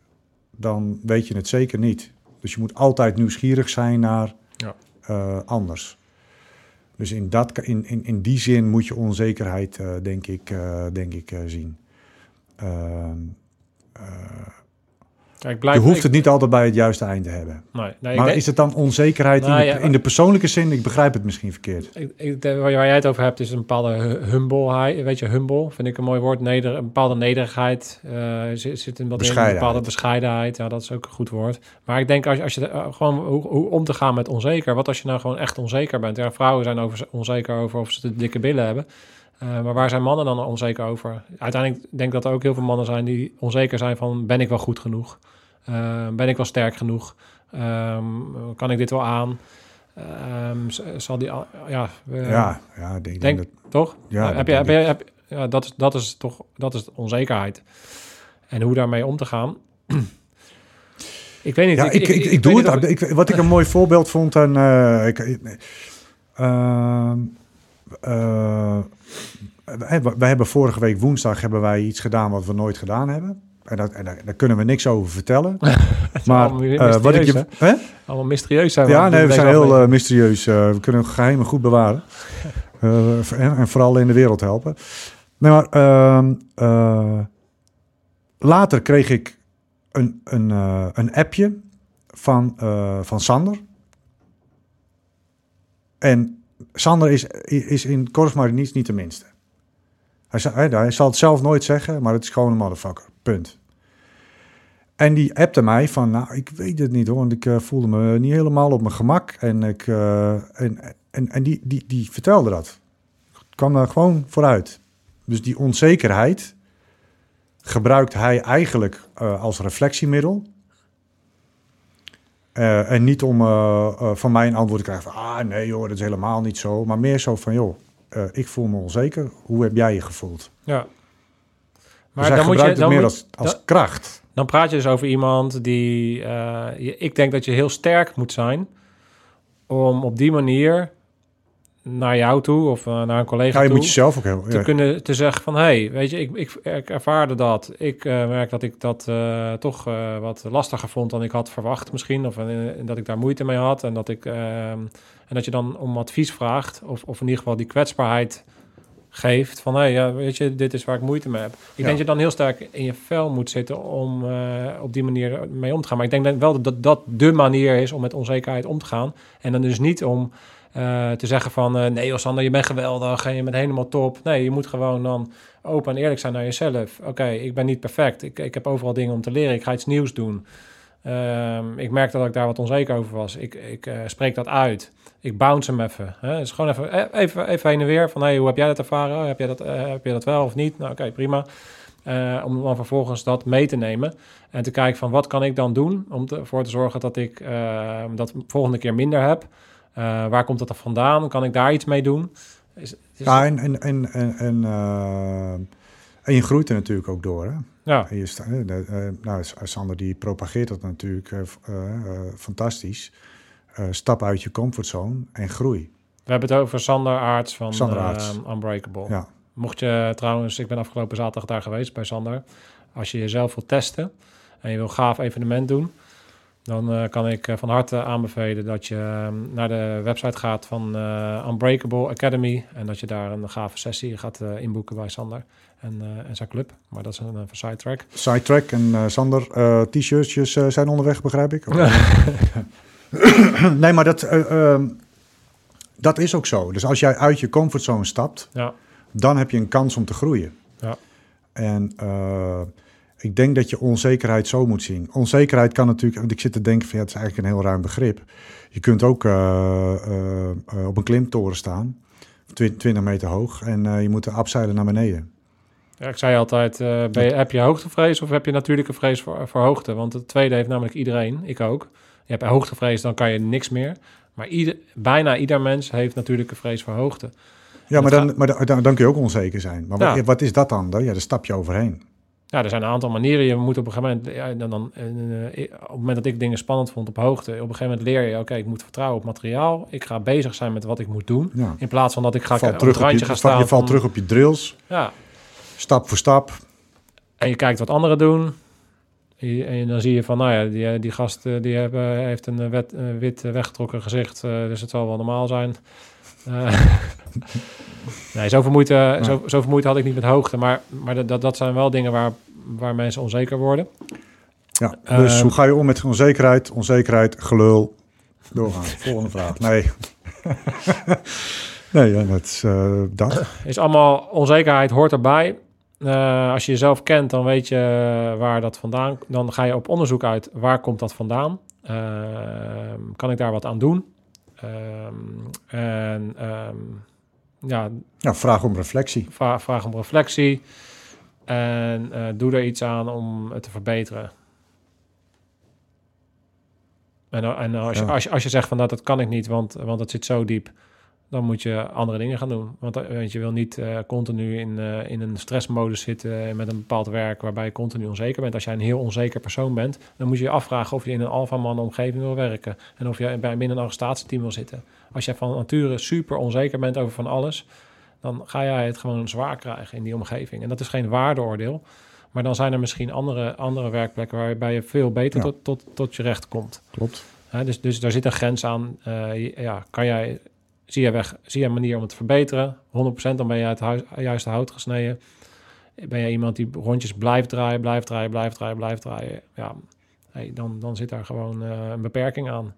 dan weet je het zeker niet. Dus je moet altijd nieuwsgierig zijn naar Ja. eh, anders. Dus in, dat, in, in, in die zin moet je onzekerheid, eh, denk ik, eh, denk ik eh, zien. Kijk, blijf, je hoeft ik- het niet altijd bij het juiste eind te hebben. Nee, nee, Maar denk- is het dan onzekerheid Nou in, de, ja, in de persoonlijke zin? Ik begrijp het misschien verkeerd. Ik, waar jij het over hebt is een bepaalde hu- humbleheid. Weet je, humble vind ik een mooi woord. Neder, een bepaalde nederigheid eh, zit, zit in wat in, een bepaalde bescheidenheid. Ja, dat is ook een goed woord. Maar ik denk als je, als je eh, gewoon hoe, hoe om te gaan met onzeker. Wat als je nou gewoon echt onzeker bent? Ja, vrouwen zijn over, onzeker over of ze de dikke billen hebben. Eh, maar waar zijn mannen dan onzeker over? Uiteindelijk denk ik dat er ook heel veel mannen zijn die onzeker zijn van... ben ik wel goed genoeg? Eh, ben ik wel sterk genoeg? Ehm, kan ik dit wel aan? Ehm, zal die... al- Ja, eh, ja, ja, ik denk, denk- dat, toch? Ja, heb dat je, heb je, heb, ja, dat, is, dat is toch dat is onzekerheid. En hoe daarmee om te gaan. ik weet niet. ja, ik, ik, ik, doe het. Ik, wat ik een mooi voorbeeld vond eh, ik, wij hebben vorige week woensdag hebben wij iets gedaan wat we nooit gedaan hebben. En, dat, en daar, kunnen we niks over vertellen. maar eh, wat ik je. Hè? Allemaal mysterieus zijn. we Ja, nee, we zijn heel eh, mysterieus. Eh, we kunnen geheimen goed bewaren. En, en vooral in de wereld helpen. Nee, maar ehm, eh, later kreeg ik een, een, een appje van, van Sander. En Sander is, is in Marinies niet de minste. Hij, zal- hij, zal het zelf nooit zeggen, maar het is gewoon een motherfucker. Punt. En die appte mij van, nou, ik weet het niet hoor, want ik eh, voelde me niet helemaal op mijn gemak. En, ik, eh, en, en, die, die, die vertelde dat. kwam daar gewoon vooruit. Dus die onzekerheid gebruikt hij eigenlijk eh, als reflectiemiddel. Eh, en niet om eh, eh, van mij een antwoord te krijgen van, ah nee joh, dat is helemaal niet zo. Maar meer zo van, joh, ik voel me onzeker. Hoe heb jij je gevoeld? Ja. Maar dus hij dan moet je dan, meer moet- als, als dan- kracht. dan praat je dus over iemand die. je- ik denk dat je heel sterk moet zijn om op die manier naar jou toe of eh, naar een collega Ja, je toe moet jezelf ook heel... te ja. kunnen te zeggen van hey, weet je, ik, ik, ik ervaarde dat. Ik eh, merk dat ik dat eh, toch wat lastiger vond dan ik had verwacht misschien, of dat ik daar moeite mee had en dat ik ehm, en dat je dan om advies vraagt of, of in ieder geval die kwetsbaarheid geeft van hey, ja, weet je, dit is waar ik moeite mee heb. Ik Ja. denk dat je dan heel sterk in je vel moet zitten om op die manier mee om te gaan. Maar ik denk wel dat dat de manier is om met onzekerheid om te gaan en dan dus niet om te zeggen van eh, nee, joh, Sander, je bent geweldig en je bent helemaal top. Nee, je moet gewoon dan open en eerlijk zijn naar jezelf. Oké, ik ben niet perfect. Ik, ik heb overal dingen om te leren. Ik ga iets nieuws doen. Ehm, ik merk dat ik daar wat onzeker over was. Ik, ik eh, spreek dat uit. Ik bounce hem even. Hè? Dus gewoon even, eh, even, even heen en weer van hey, hoe heb jij dat ervaren? Heb jij dat, eh, heb je dat wel of niet? Nou, oké, prima. Eh, om dan vervolgens dat mee te nemen en te kijken van wat kan ik dan doen om te- ervoor te zorgen dat ik eh, dat volgende keer minder heb. Eh, waar komt dat dan vandaan? Kan ik daar iets mee doen? Is, is Ja, en, en, en, en, en, eh, en je groeit er natuurlijk ook door. Hè? ja, En je sta, eh, nou, Sander die propageert dat natuurlijk fantastisch. Stap uit je comfortzone en groei. we hebben het over Sander Aarts van Sander Aarts. Unbreakable. Ja. Mocht je trouwens, ik ben afgelopen zaterdag daar geweest bij Sander. Als je jezelf wilt testen en je wil een gaaf evenement doen, dan eh, kan ik eh, van harte aanbevelen dat je ehm, naar de website gaat van eh, Unbreakable Academy. En dat je daar een gave sessie gaat inboeken bij Sander en, en zijn club. Maar dat is een, een sidetrack. Sidetrack en Sander, t-shirtjes zijn onderweg, begrijp ik? nee, maar dat, eh, ehm, dat is ook zo. Dus als jij uit je comfortzone stapt, Ja, dan heb je een kans om te groeien. Ja. En ik denk dat je onzekerheid zo moet zien. Onzekerheid kan natuurlijk, want ik zit te denken van ja, het is eigenlijk een heel ruim begrip. Je kunt ook eh, eh, eh, op een klimtoren staan, twi- 20 meter hoog, en je moet afzeilen naar beneden. Ja, ik zei altijd, ben je, heb je hoogtevrees of heb je natuurlijke vrees voor, voor hoogte? Want het tweede heeft namelijk iedereen, ik ook. Je hebt hoogtevrees, dan kan je niks meer. Maar ieder, bijna ieder mens heeft natuurlijke vrees voor hoogte. Ja, maar, dan, maar dan, dan, dan kun je ook onzeker zijn. Maar Ja. wat, wat is dat dan? dan? Ja, daar stap je overheen. Ja, er zijn een aantal manieren. Je moet op een gegeven moment, ja, dan, dan, eh, op het moment dat ik dingen spannend vond op hoogte, op een gegeven moment leer je, oké, ik moet vertrouwen op materiaal. Ik ga bezig zijn met wat ik moet doen. Ja. In plaats van dat ik ga valt, op terug het op, je, randje ga je valt- staan. je valt van- terug op je drills, Ja, stap voor stap. en je kijkt wat anderen doen. En dan zie je van, nou ja, die, die gast die hebben, heeft een wet, wit weggetrokken gezicht, dus het zal wel normaal zijn. nee, zoveel moeite, zo, zoveel moeite had ik niet met hoogte, maar, maar dat- dat, zijn wel dingen waar, waar mensen onzeker worden. Ja, dus Ehm. hoe ga je om met onzekerheid? Onzekerheid, gelul. Doorgaan. Volgende vraag. Nee. nee, ja, dat is eh, dat. Is allemaal onzekerheid hoort erbij. Eh, als je jezelf kent, dan weet je waar dat vandaan. Dan ga je op onderzoek uit waar komt dat vandaan. Ehm, kan ik daar wat aan doen? Ehm, en ja, Ja, vraag om reflectie. vraag om reflectie. En eh, doe er iets aan om het te verbeteren. En, en als, je, als, je, als je zegt van dat, dat kan ik niet, want, want het zit zo diep, dan moet je andere dingen gaan doen. Want eh, weet je wil niet eh, continu in, eh, in een stressmodus zitten met een bepaald werk waarbij je continu onzeker bent. Als jij een heel onzeker persoon bent, dan moet je je afvragen of je in een alfaman omgeving wil werken en of je bij binnen een arrestatieteam wil zitten. Als jij van nature super onzeker bent over van alles, dan ga jij het gewoon zwaar krijgen in die omgeving. En dat is geen waardeoordeel. Maar dan zijn er misschien andere, andere werkplekken waarbij je veel beter Ja. tot, tot, tot je recht komt. Klopt. Dus, dus daar zit een grens aan. Eh, je- ja, kan jij, zie, jij weg, zie jij een manier om het te verbeteren? 100% dan ben je uit het juiste hout gesneden. Ben je iemand die rondjes blijft draaien, blijft draaien, blijft draaien, blijft draaien? Ja, hey, dan, dan zit daar gewoon eh, een beperking aan.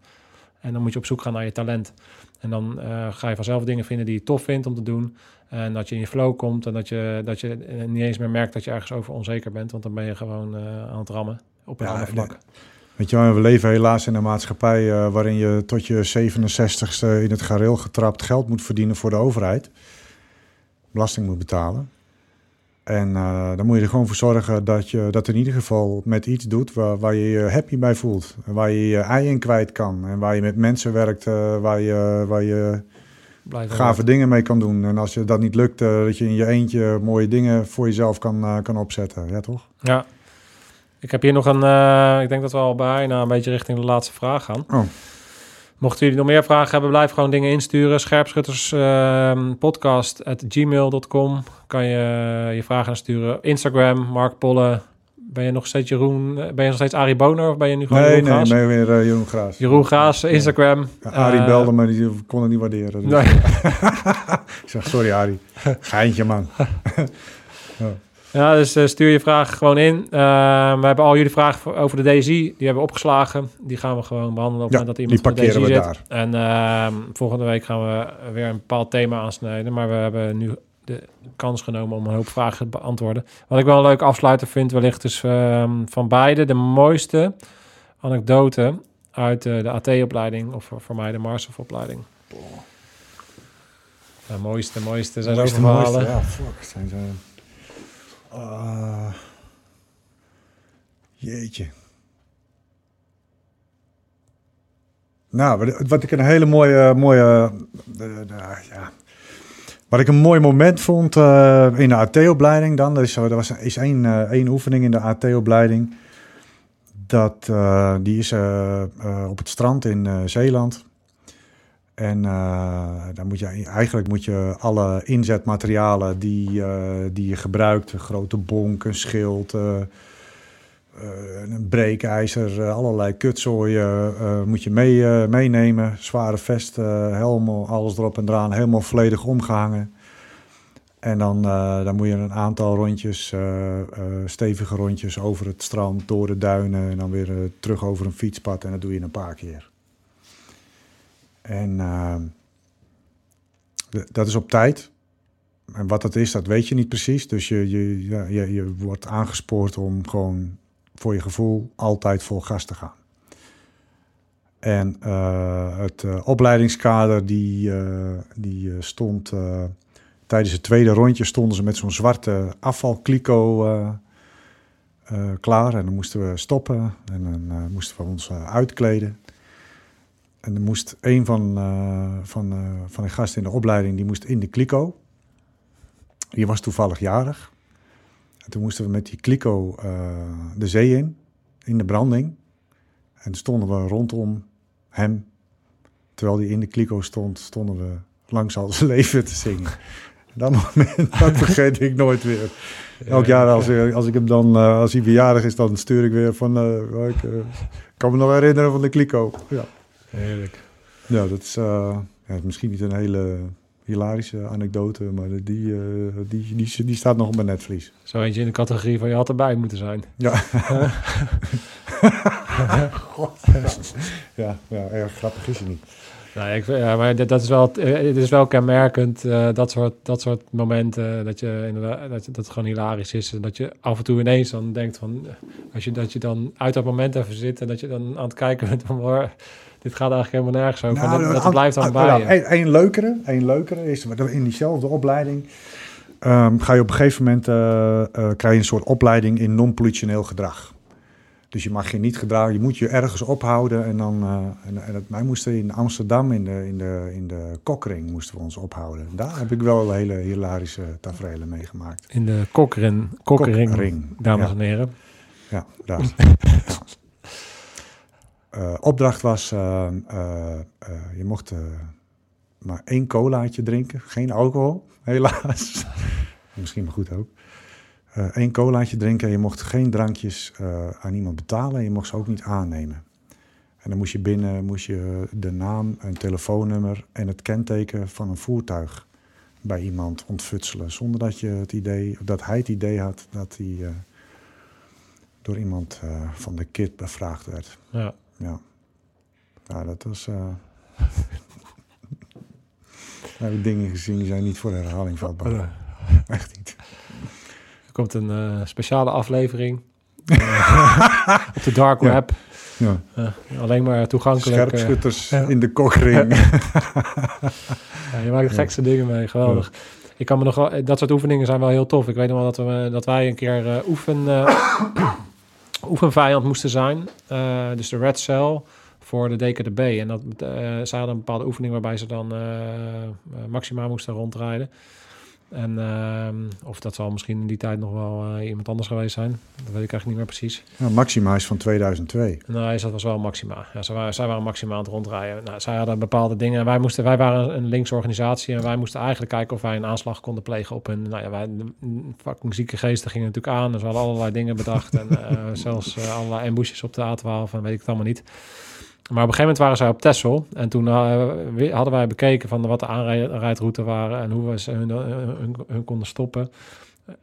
En dan moet je op zoek gaan naar je talent. En dan eh, ga je vanzelf dingen vinden die je tof vindt om te doen. En dat je in je flow komt en dat je, dat je eh, niet eens meer merkt dat je ergens over onzeker bent. Want dan ben je gewoon eh, aan het rammen op een Ja, ander vlak. Weet je wel, we leven helaas in een maatschappij waarin je tot je 67ste in het gareel getrapt geld moet verdienen voor de overheid. Belasting moet betalen. En eh, dan moet je er gewoon voor zorgen dat je dat in ieder geval met iets doet waar, waar je je happy bij voelt. En Waar je je ei in kwijt kan. En waar je met mensen werkt eh, waar, je, waar je gave dingen mee kan doen. En als je dat niet lukt, eh, dat je in je eentje mooie dingen voor jezelf kan, kan opzetten. Ja, toch? Ja. Ik heb hier nog een, ik denk dat we al bijna een beetje richting de laatste vraag gaan. Oh. Mochten jullie nog meer vragen hebben, blijf gewoon dingen insturen. Scherpschutters ehm, kan je je vragen sturen. Instagram, Mark Polle. Ben je nog steeds Jeroen, eh, ben je nog steeds Arie Boner of ben je nu gewoon Nee, Jeroen nee, Gaas? ben weer eh, Jeroen Graas. Jeroen Gaas, Instagram. Ja, Arie Eh, belde, maar die kon het niet waarderen. Dus Nee. Ik zeg, sorry Arie. Geintje, man. Ja, dus eh, stuur je vragen gewoon in. Eh, we hebben al jullie vragen voor- over de DSI, die hebben we opgeslagen. Die gaan we gewoon behandelen op het Ja, moment dat iemand die voor de DSI parkeren zit. we En ehm, volgende week gaan we weer een bepaald thema aansnijden. Maar we hebben nu de kans genomen om een hoop vragen te beantwoorden. Wat ik wel een leuke afsluiter vind, wellicht is ehm, van beide de mooiste anekdote uit eh, de AT-opleiding, of voor, voor mij de Marshof-opleiding. De mooiste, mooiste, zijn Mooiste, zoveel verhalen. mooiste. Ja, fuck. Zijn ze... Ah. jeetje. Nou, wat- ik een hele mooie, mooie eh, nou, ja. Wat ik een mooi moment vond eh, in de AT-opleiding dan, is, er was, is één, eh, één oefening in de AT-opleiding. Dat, eh, die is eh, eh, op het strand in eh, Zeeland. En eh, dan moet je eigenlijk moet je alle inzetmaterialen die, eh, die je gebruikt, een grote bonk, een schild, eh, een breekijzer, allerlei kutzooi eh, moet je mee, meenemen. Zware vest, eh, helm, alles erop en eraan, helemaal volledig omgehangen. En dan, dan moet je een aantal rondjes, stevige rondjes over het strand, door de duinen en dan weer terug over een fietspad. En dat doe je een paar keer. En eh, d- dat is op tijd. En wat dat is, dat weet je niet precies. Dus je, je, ja, je, je wordt aangespoord om gewoon voor je gevoel altijd vol gas te gaan. En eh, het eh, opleidingskader die, eh, die stond tijdens het tweede rondje stonden ze met zo'n zwarte afvalkliko klaar. En dan moesten we stoppen en dan moesten we ons uitkleden. En dan moest een van, eh, van, eh, van de gasten in de opleiding, die moest in de kliko. Die was toevallig jarig. En toen moesten we met die kliko eh, de zee in, in de branding. En toen stonden we rondom hem. Terwijl hij in de kliko stond, stonden we langs al zijn leven te zingen. En dat moment, dat vergeet ik nooit weer. Elk jaar als, als ik hem dan, als hij verjaardag is, dan stuur ik weer van... ik kan me nog herinneren van de kliko. Ja, Heerlijk. ja dat is eh, ja, misschien niet een hele hilarische anekdote, maar die, eh, die, die, die staat nog op mijn netvlies. Zo eentje in de categorie van je had erbij moeten zijn. Ja. ja, ja, erg grappig is hij niet. Nou, ik, ja, maar dat, dat is wel, eh, het is wel kenmerkend, eh, dat, soort, dat soort momenten, dat, je inderdaad, dat, je- dat het gewoon hilarisch is. En dat je af en toe ineens dan denkt van, eh, als je, dat je dan uit dat moment even zit en dat je dan aan het kijken bent van, "Hoor, dit gaat eigenlijk helemaal nergens over. Nou, dat, dat een- blijft dan ah, bij je. Een, leukere, een leukere is dat in diezelfde opleiding ehm, ga je op een gegeven moment eh, eh, krijg je een soort opleiding in non-politioneel gedrag. Dus je mag je niet gedragen, je moet je ergens ophouden. En dan, eh, en, en het, wij moesten in Amsterdam in de, in, de, in de kokring moesten we ons ophouden. Daar heb ik wel hele hilarische tafereelen meegemaakt. In de kokring, kokring, Kokring, dames ja. en heren. Ja, daar. Eh, opdracht was, eh, eh, je mocht maar één colaatje drinken. Geen alcohol, helaas. Misschien maar goed ook. Eén colaatje drinken en je mocht geen drankjes aan iemand betalen. En je mocht ze ook niet aannemen. En dan moest je binnen moest je de naam, een telefoonnummer en het kenteken van een voertuig bij iemand ontfutselen. Zonder dat, je het idee, dat hij het idee had dat hij... door iemand van de kit bevraagd werd. Ja. Ja, ja dat was. eh we hebben dingen gezien die zijn niet voor herhaling vatbaar. Echt niet. Er komt een eh, speciale aflevering eh, op de dark web. Ja. Eh, alleen maar toegankelijk. eh, Scherpschutters in de kokring. Ja, je maakt de gekste dingen mee, geweldig. Ik kan me nog wel, dat soort oefeningen zijn wel heel tof. Ik weet nog wel dat, we, dat wij een keer eh, oefen, eh, oefenvijand moesten zijn. Eh, dus de Red Cell voor de DKDB. En dat, eh ze hadden een bepaalde oefening waarbij ze dan eh, eh, Maxima moesten rondrijden. En, ehm, of dat zal misschien in die tijd nog wel eh, iemand anders geweest zijn. Dat weet ik eigenlijk niet meer precies. ja, Maxima is van 2002. Nee, dat was wel Maxima. Ja, zij, waren, zij waren Maxima aan het rondrijden. Nou, zij hadden bepaalde dingen. En wij, moesten, wij waren een linkse organisatie. En wij moesten eigenlijk kijken of wij een aanslag konden plegen op hun. Nou ja, wij, de mm, fucking zieke geesten gingen natuurlijk aan. Dus we hadden allerlei dingen bedacht. en eh, zelfs eh, allerlei ambushes op de A12 en weet ik het allemaal niet. Maar op een gegeven moment waren zij op Texel. En toen eh, hadden wij bekeken van wat de aanrijdroute waren. En hoe we ze hun, hun, hun konden stoppen.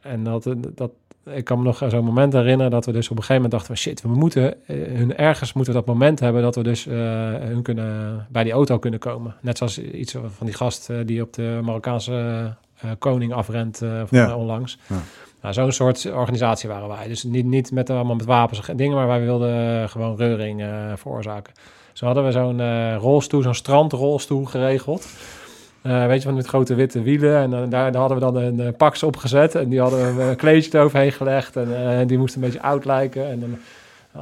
En dat, dat, ik kan me nog zo'n moment herinneren dat we dus op een gegeven moment dachten van shit, we moeten eh, hun ergens moeten we dat moment hebben dat we dus eh, hun kunnen bij die auto kunnen komen. Net zoals iets van die gast eh, die op de Marokkaanse eh, koning afrent eh, van Ja. eh, onlangs. Ja. Nou, zo'n soort organisatie waren wij. Dus niet, niet met allemaal met wapens en dingen, maar wij wilden gewoon reuring eh, veroorzaken. Zo hadden we zo'n eh, rolstoel, zo'n strandrolstoel geregeld. Eh, weet je, van met grote witte wielen. En daar, hadden we dan een uh, paks op gezet. En die hadden we een kleedje eroverheen gelegd. En eh, die moest een beetje oud lijken. En dan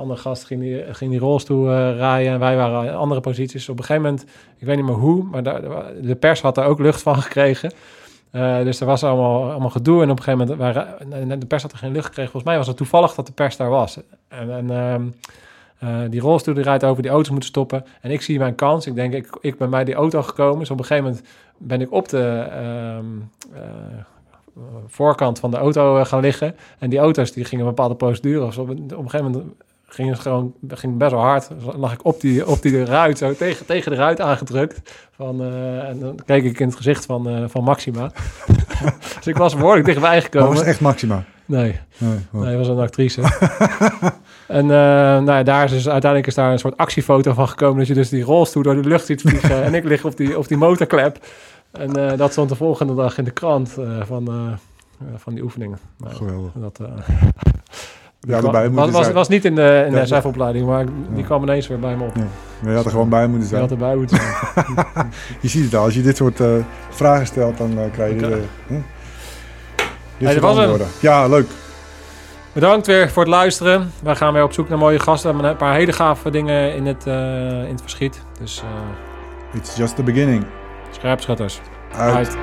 andere gast ging die, ging die rolstoel eh, rijden. En wij waren in andere posities. Op een gegeven moment, ik weet niet meer hoe, maar daar, de pers had er ook lucht van gekregen. Uh, dus er was allemaal, allemaal gedoe. En op een gegeven moment, waren, de pers had er geen lucht gekregen. Volgens mij was het toevallig dat de pers daar was. En, en um, uh, die rolstoel die rijdt over, die auto's moeten stoppen. En ik zie mijn kans. Ik denk, ik, ik ben bij die auto gekomen. Dus op een gegeven moment ben ik op de, uh, voorkant van de auto eh, gaan liggen. En die auto's die gingen een bepaalde procedure. Zo. Op op een gegeven moment ging het gewoon ging best wel hard. Dus lag ik op die, op die ruit, zo tegen, tegen de ruit aangedrukt. Van, eh, en dan keek ik in het gezicht van, eh, van Maxima. dus ik was behoorlijk dichtbij Maar gekomen. was het echt Maxima? Nee, Nee, nee, was een actrice. en eh, nou ja, daar is dus uiteindelijk is daar een soort actiefoto van gekomen. Dat je dus die rolstoel door de lucht ziet vliegen. en ik lig op die, op die motorklep. En dat stond de volgende dag in de krant van, van die oefeningen. Nou, Geweldig. dat, Ja, erbij was, moeten was, zijn. was niet in de, in de Ja. SF-opleiding, maar die kwam ineens weer bij me op. Ja. Maar je had er gewoon bij moeten Je zijn. had erbij moeten zijn. Je ziet het al, als je dit soort eh, vragen stelt, dan eh, krijg je dit dat soort was hem. antwoorden. Ja, leuk. Bedankt weer voor het luisteren. Wij gaan weer op zoek naar mooie gasten. We hebben een paar hele gave dingen in het, eh, in het verschiet. Dus It's just the beginning. scherpschutters. Uit. Uit.